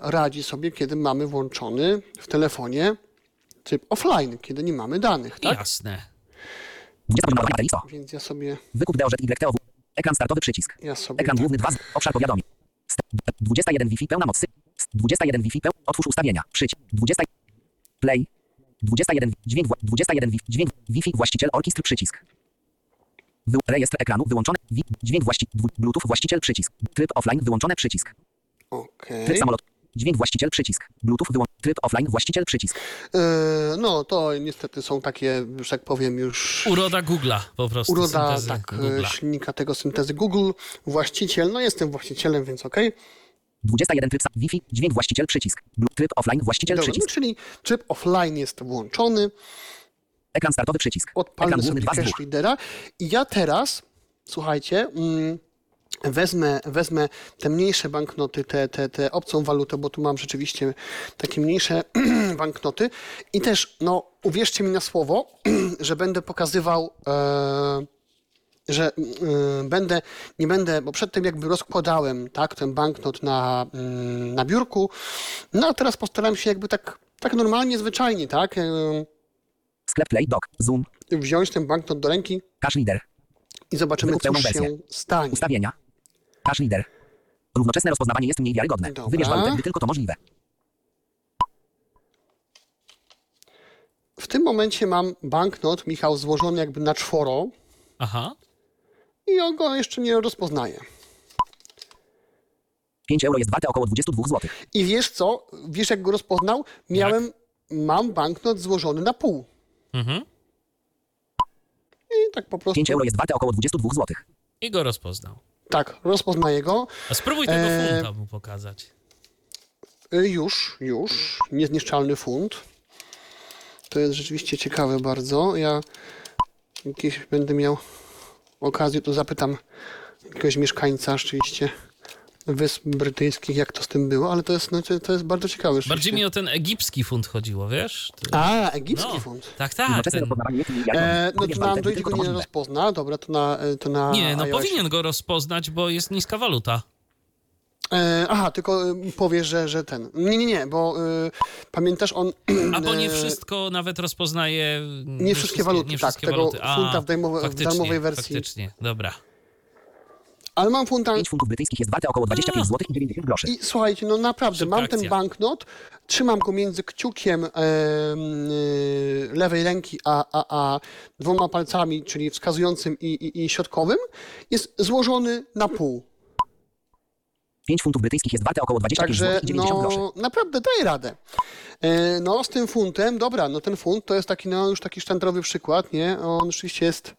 radzi sobie, kiedy mamy włączony w telefonie tryb offline, kiedy nie mamy danych, tak? Jasne. 20 poziom ładowania baterii 100. Więc ja sobie, Wykup DOZ YTOW. Ekran startowy przycisk. ja sobie Ekran tak- główny 2 z obszar powiadomień. St- 21 Wi-Fi pełna mocy. 21 Wi-Fi peł... Otwórz ustawienia. Przycisk. 20 Play. 21 dźwięk wła- 21 Wi- dźwięk Wi-Fi właściciel orkiestr przycisk. Wy... Rejestr ekranu wyłączony. Wi... Dźwięk właści... Bluetooth właściciel przycisk. Tryb offline wyłączony przycisk. Okej. Tryb samolot. Dźwięk właściciel przycisk. Bluetooth wyłączony. Tryb offline właściciel przycisk. Yy, No, to niestety są takie, że tak powiem, już Uroda Google'a po prostu. uroda syntezy tak, e, silnika tego syntezy Google. Właściciel, no jestem właścicielem, więc okej. 21 tryb Wi-Fi. Dźwięk właściciel przycisk. Tryb offline właściciel Dobra, no, przycisk. czyli tryb offline jest włączony. Ekran startowy przycisk. Odpalmy Ekran sobie główny 2 z 2. cache readera i ja teraz, słuchajcie, mm, wezmę, wezmę te mniejsze banknoty, te, te, te obcą walutę, bo tu mam rzeczywiście takie mniejsze banknoty i też, no uwierzcie mi na słowo, że będę pokazywał e, że y, będę, nie będę, bo przedtem jakby rozkładałem, tak, ten banknot na, mm, na biurku, no a teraz postaram się jakby tak, tak normalnie, zwyczajnie, tak, y, Sklep Play Dock. Zoom. wziąć ten banknot do ręki Cache Reader. i zobaczymy, Wykup cóż się wersję. stanie. Ustawienia. Cache Reader. Równoczesne rozpoznawanie jest mniej wiarygodne. Dobra. Wybierz walutę, gdy tylko to możliwe. W tym momencie mam banknot, Michał, złożony jakby na czworo Aha. i on go jeszcze nie rozpoznaje. 5 euro jest warte około 22 zł. I wiesz co? Wiesz jak go rozpoznał? Miałem, mam banknot złożony na pół. Mhm. I tak po prostu, 5 euro jest warte około 22 zł. I go rozpoznał. Tak, rozpoznaje go. A spróbuj tego Eee, funta mu pokazać. Y, Już, już. Niezniszczalny funt. To jest rzeczywiście ciekawe bardzo. Ja jakieś będę miał okazję, to zapytam jakiegoś mieszkańca rzeczywiście Wysp Brytyjskich, jak to z tym było, ale to jest, no, to jest bardzo ciekawe. Bardziej mi o ten egipski funt chodziło, wiesz? To- A, egipski no, funt. Tak, tak. Ten... E, no to na Androidzie go nie rozpozna. Dobra, to na, e, to na Nie, no iOSie. powinien go rozpoznać, bo jest niska waluta. E, aha, tylko y, powiesz, że, że ten. Nie, nie, nie, bo y, pamiętasz on. A bo nie e, wszystko nawet rozpoznaje. Nie wszystkie waluty, nie tak, wszystkie tego waluty. A, funta w darmowe- w darmowej wersji. Faktycznie, dobra. Ale mam funta. 5 funtów brytyjskich jest warte około 25 zł i 90 groszy. I słuchajcie, no naprawdę, mam ten banknot, trzymam go między kciukiem em, y, lewej ręki a, a, a dwoma palcami, czyli wskazującym i, i, i środkowym, jest złożony na pół. 5 funtów brytyjskich jest warte około 25 Także zł i 90 groszy. no, naprawdę daje radę. E, No, z tym funtem, dobra, no ten funt to jest taki, no już taki sztandarowy przykład, nie? On oczywiście jest...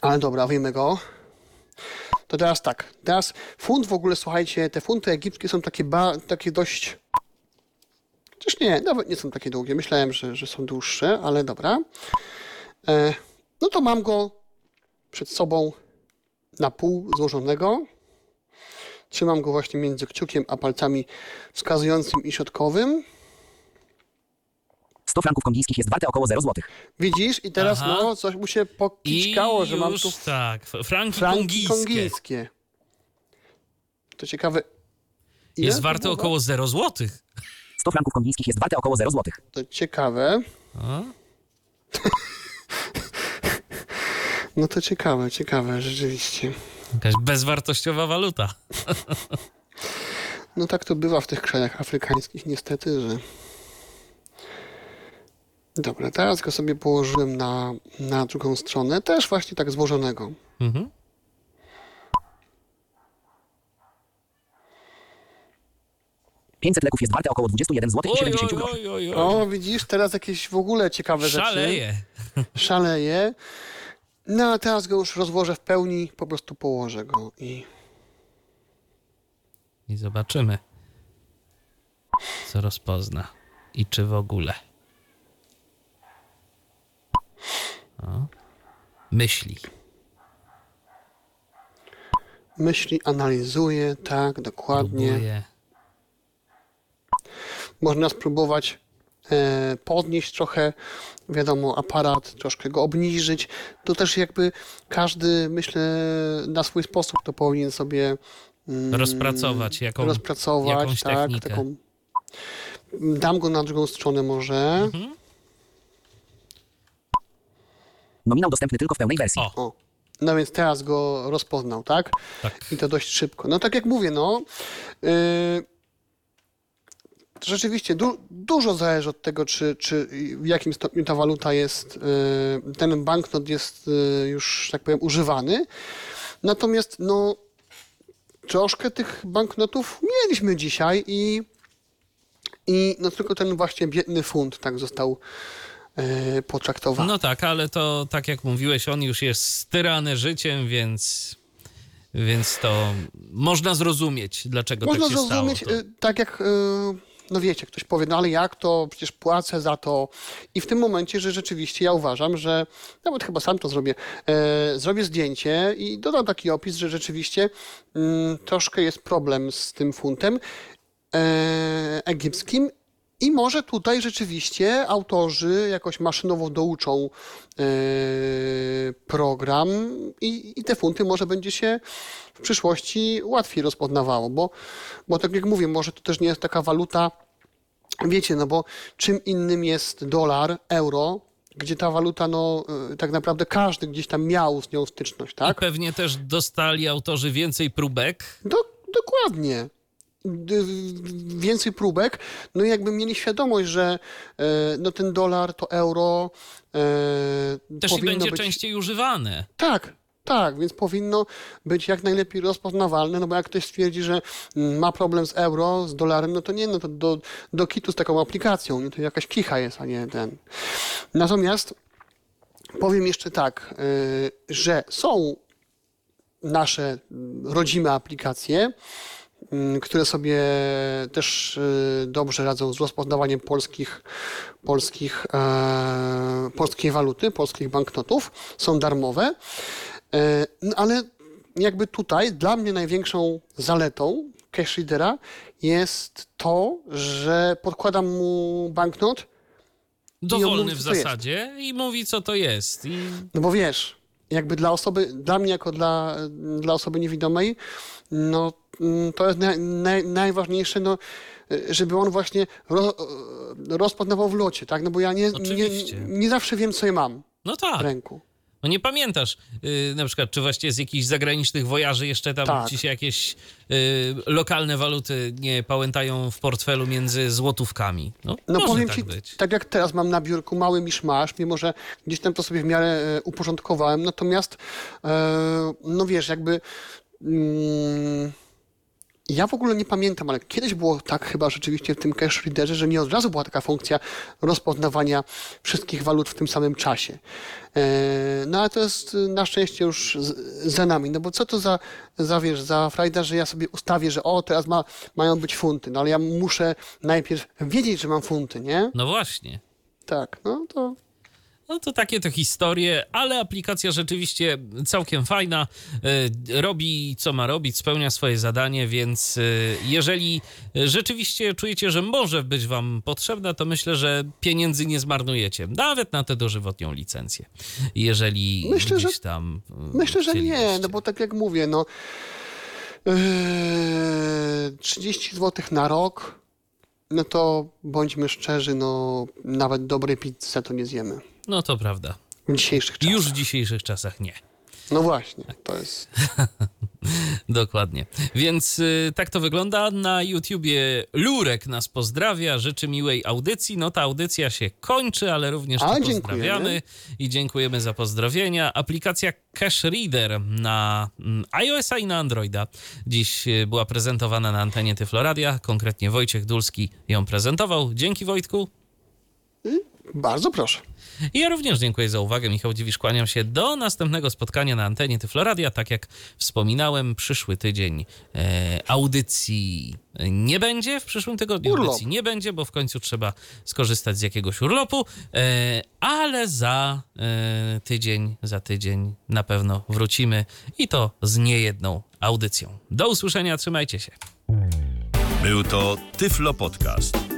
Ale dobra, wyjmę go. To teraz tak, teraz funt w ogóle, słuchajcie, te funty egipskie są takie, ba, takie dość... Chociaż nie, nawet nie są takie długie. Myślałem, że, że są dłuższe, ale dobra. E, No to mam go przed sobą na pół złożonego. Trzymam go właśnie między kciukiem a palcami wskazującym i środkowym. 100 franków kongijskich jest warte około 0 zł. Widzisz? I teraz Aha. no, coś mu się I pokićkało, że mam już, tu tak, franki, franki kongijskie. kongijskie. To ciekawe. ile Jest to warte było? około 0 złotych. 100 franków kongijskich jest warte około 0 zł. To ciekawe. A? No to ciekawe, ciekawe, rzeczywiście. Jakaś bezwartościowa waluta. No tak to bywa w tych krajach afrykańskich niestety, że... Dobra, teraz go sobie położyłem na, na drugą stronę, też właśnie tak złożonego. Mhm. - 500 leków jest warte około 21 zł i Oj, 70 oj, groszy. oj, oj, oj. O, widzisz, teraz jakieś w ogóle ciekawe rzeczy. Szaleje. Szaleje. No a teraz go już rozłożę w pełni, po prostu położę go i... I zobaczymy, co rozpozna. I czy w ogóle. Myśli. Myśli, analizuje, tak, dokładnie. Próbuje. Można spróbować e, podnieść trochę, wiadomo, aparat, troszkę go obniżyć. To też jakby każdy, myślę, na swój sposób to powinien sobie mm, Rozpracować jaką, rozpracować, jakąś tak, technikę. taką. Dam go na drugą stronę może. Mhm. Nominał dostępny tylko w pełnej wersji. O, O. No więc teraz go rozpoznał, tak? tak. I to dość szybko. No tak jak mówię, no. Yy, rzeczywiście du, dużo zależy od tego, czy, czy w jakim stopniu ta waluta jest, yy, ten banknot jest yy, już, tak powiem, używany. Natomiast, no, troszkę tych banknotów mieliśmy dzisiaj i, i no tylko ten właśnie biedny funt tak został yy, potraktowany. No tak, ale to tak jak mówiłeś, on już jest styrany życiem, więc, więc to można zrozumieć, dlaczego Można tak się zrozumieć, stało. To. y, tak jak, y, no wiecie, ktoś powie, no ale jak to, przecież płacę za to. I w tym momencie, że rzeczywiście ja uważam, że, nawet chyba sam to zrobię, zrobię zdjęcie i dodam taki opis, że rzeczywiście mm, troszkę jest problem z tym funtem egipskim i może tutaj rzeczywiście autorzy jakoś maszynowo douczą e, program i, i te funty może będzie się w przyszłości łatwiej rozpoznawało, bo, bo tak jak mówię, może to też nie jest taka waluta, wiecie, no bo czym innym jest dolar, euro, gdzie ta waluta, no e, tak naprawdę każdy gdzieś tam miał z nią styczność, I tak? pewnie też dostali autorzy więcej próbek. Do, dokładnie. D- Więcej próbek, no i jakby mieli świadomość, że e, no ten dolar, to euro e, Też i powinno będzie być... częściej używane. Tak, tak, więc powinno być jak najlepiej rozpoznawalne, no bo jak ktoś stwierdzi, że mm, ma problem z euro, z dolarem, no to nie, no to do, do kitu z taką aplikacją, nie, to jakaś kicha jest, a nie ten. Natomiast powiem jeszcze tak, y, że są nasze mm, rodzime aplikacje, które sobie też y, dobrze radzą z rozpoznawaniem polskich, polskich, e, polskiej waluty, polskich banknotów. Są darmowe. E, no ale jakby tutaj dla mnie największą zaletą cash readera jest to, że podkładam mu banknot, Dowolny mówi, w zasadzie i mówi, co to jest. I no bo wiesz, jakby dla osoby, dla mnie jako dla, dla osoby niewidomej, no mm, to jest naj, naj, najważniejsze, no, żeby on właśnie ro, rozpoznawał w locie, tak? No bo ja nie, nie, nie zawsze wiem, co ja mam No w tak. ręku. No nie pamiętasz yy, na przykład, czy właściwie z jakichś zagranicznych wojaży jeszcze tam Tak. ci się jakieś yy, lokalne waluty nie pałętają w portfelu między złotówkami. No, No może powiem tak ci, być. tak jak teraz mam na biurku mały miszmasz, mimo że gdzieś tam to sobie w miarę e, uporządkowałem, natomiast e, no wiesz, jakby mm, ja w ogóle nie pamiętam, ale kiedyś było tak chyba rzeczywiście w tym cash readerze, że nie od razu była taka funkcja rozpoznawania wszystkich walut w tym samym czasie. E, no ale to jest e, na szczęście już za nami, no bo co to za, za wiesz, za frajda, że ja sobie ustawię, że o, teraz ma, mają być funty, no ale ja muszę najpierw wiedzieć, że mam funty, nie? No właśnie. Tak, no to No to takie to historie, ale aplikacja rzeczywiście całkiem fajna. y, Robi co ma robić, spełnia swoje zadanie, więc y, jeżeli rzeczywiście czujecie, że może być wam potrzebna, to myślę, że pieniędzy nie zmarnujecie. Nawet na tę dożywotnią licencję. Jeżeli Myślę, gdzieś że- tam. y, myślę, że nie, no bo tak jak mówię, no yy, 30 zł na rok, no to bądźmy szczerzy, no nawet dobrej pizzy to nie zjemy. No to prawda. W dzisiejszych czasach. Już w dzisiejszych czasach nie. No właśnie, to jest... Dokładnie. Więc y, tak to wygląda. Na YouTubie Lurek nas pozdrawia, życzy miłej audycji. No ta audycja się kończy, ale również A, pozdrawiamy i dziękujemy za pozdrowienia. Aplikacja Cash Reader na mm, iOS-a i na Androida dziś y, była prezentowana na antenie Tyfloradia. Konkretnie Wojciech Dulski ją prezentował. Dzięki Wojtku. Bardzo proszę. I ja również dziękuję za uwagę. Michał Dziwisz, kłaniam się do następnego spotkania na antenie Tyfloradia. Tak jak wspominałem, przyszły tydzień e, audycji nie będzie. W przyszłym tygodniu Urlop. audycji nie będzie, bo w końcu trzeba skorzystać z jakiegoś urlopu. E, ale za e, tydzień, za tydzień na pewno wrócimy i to z niejedną audycją. Do usłyszenia, trzymajcie się. Był to Tyflo Podcast.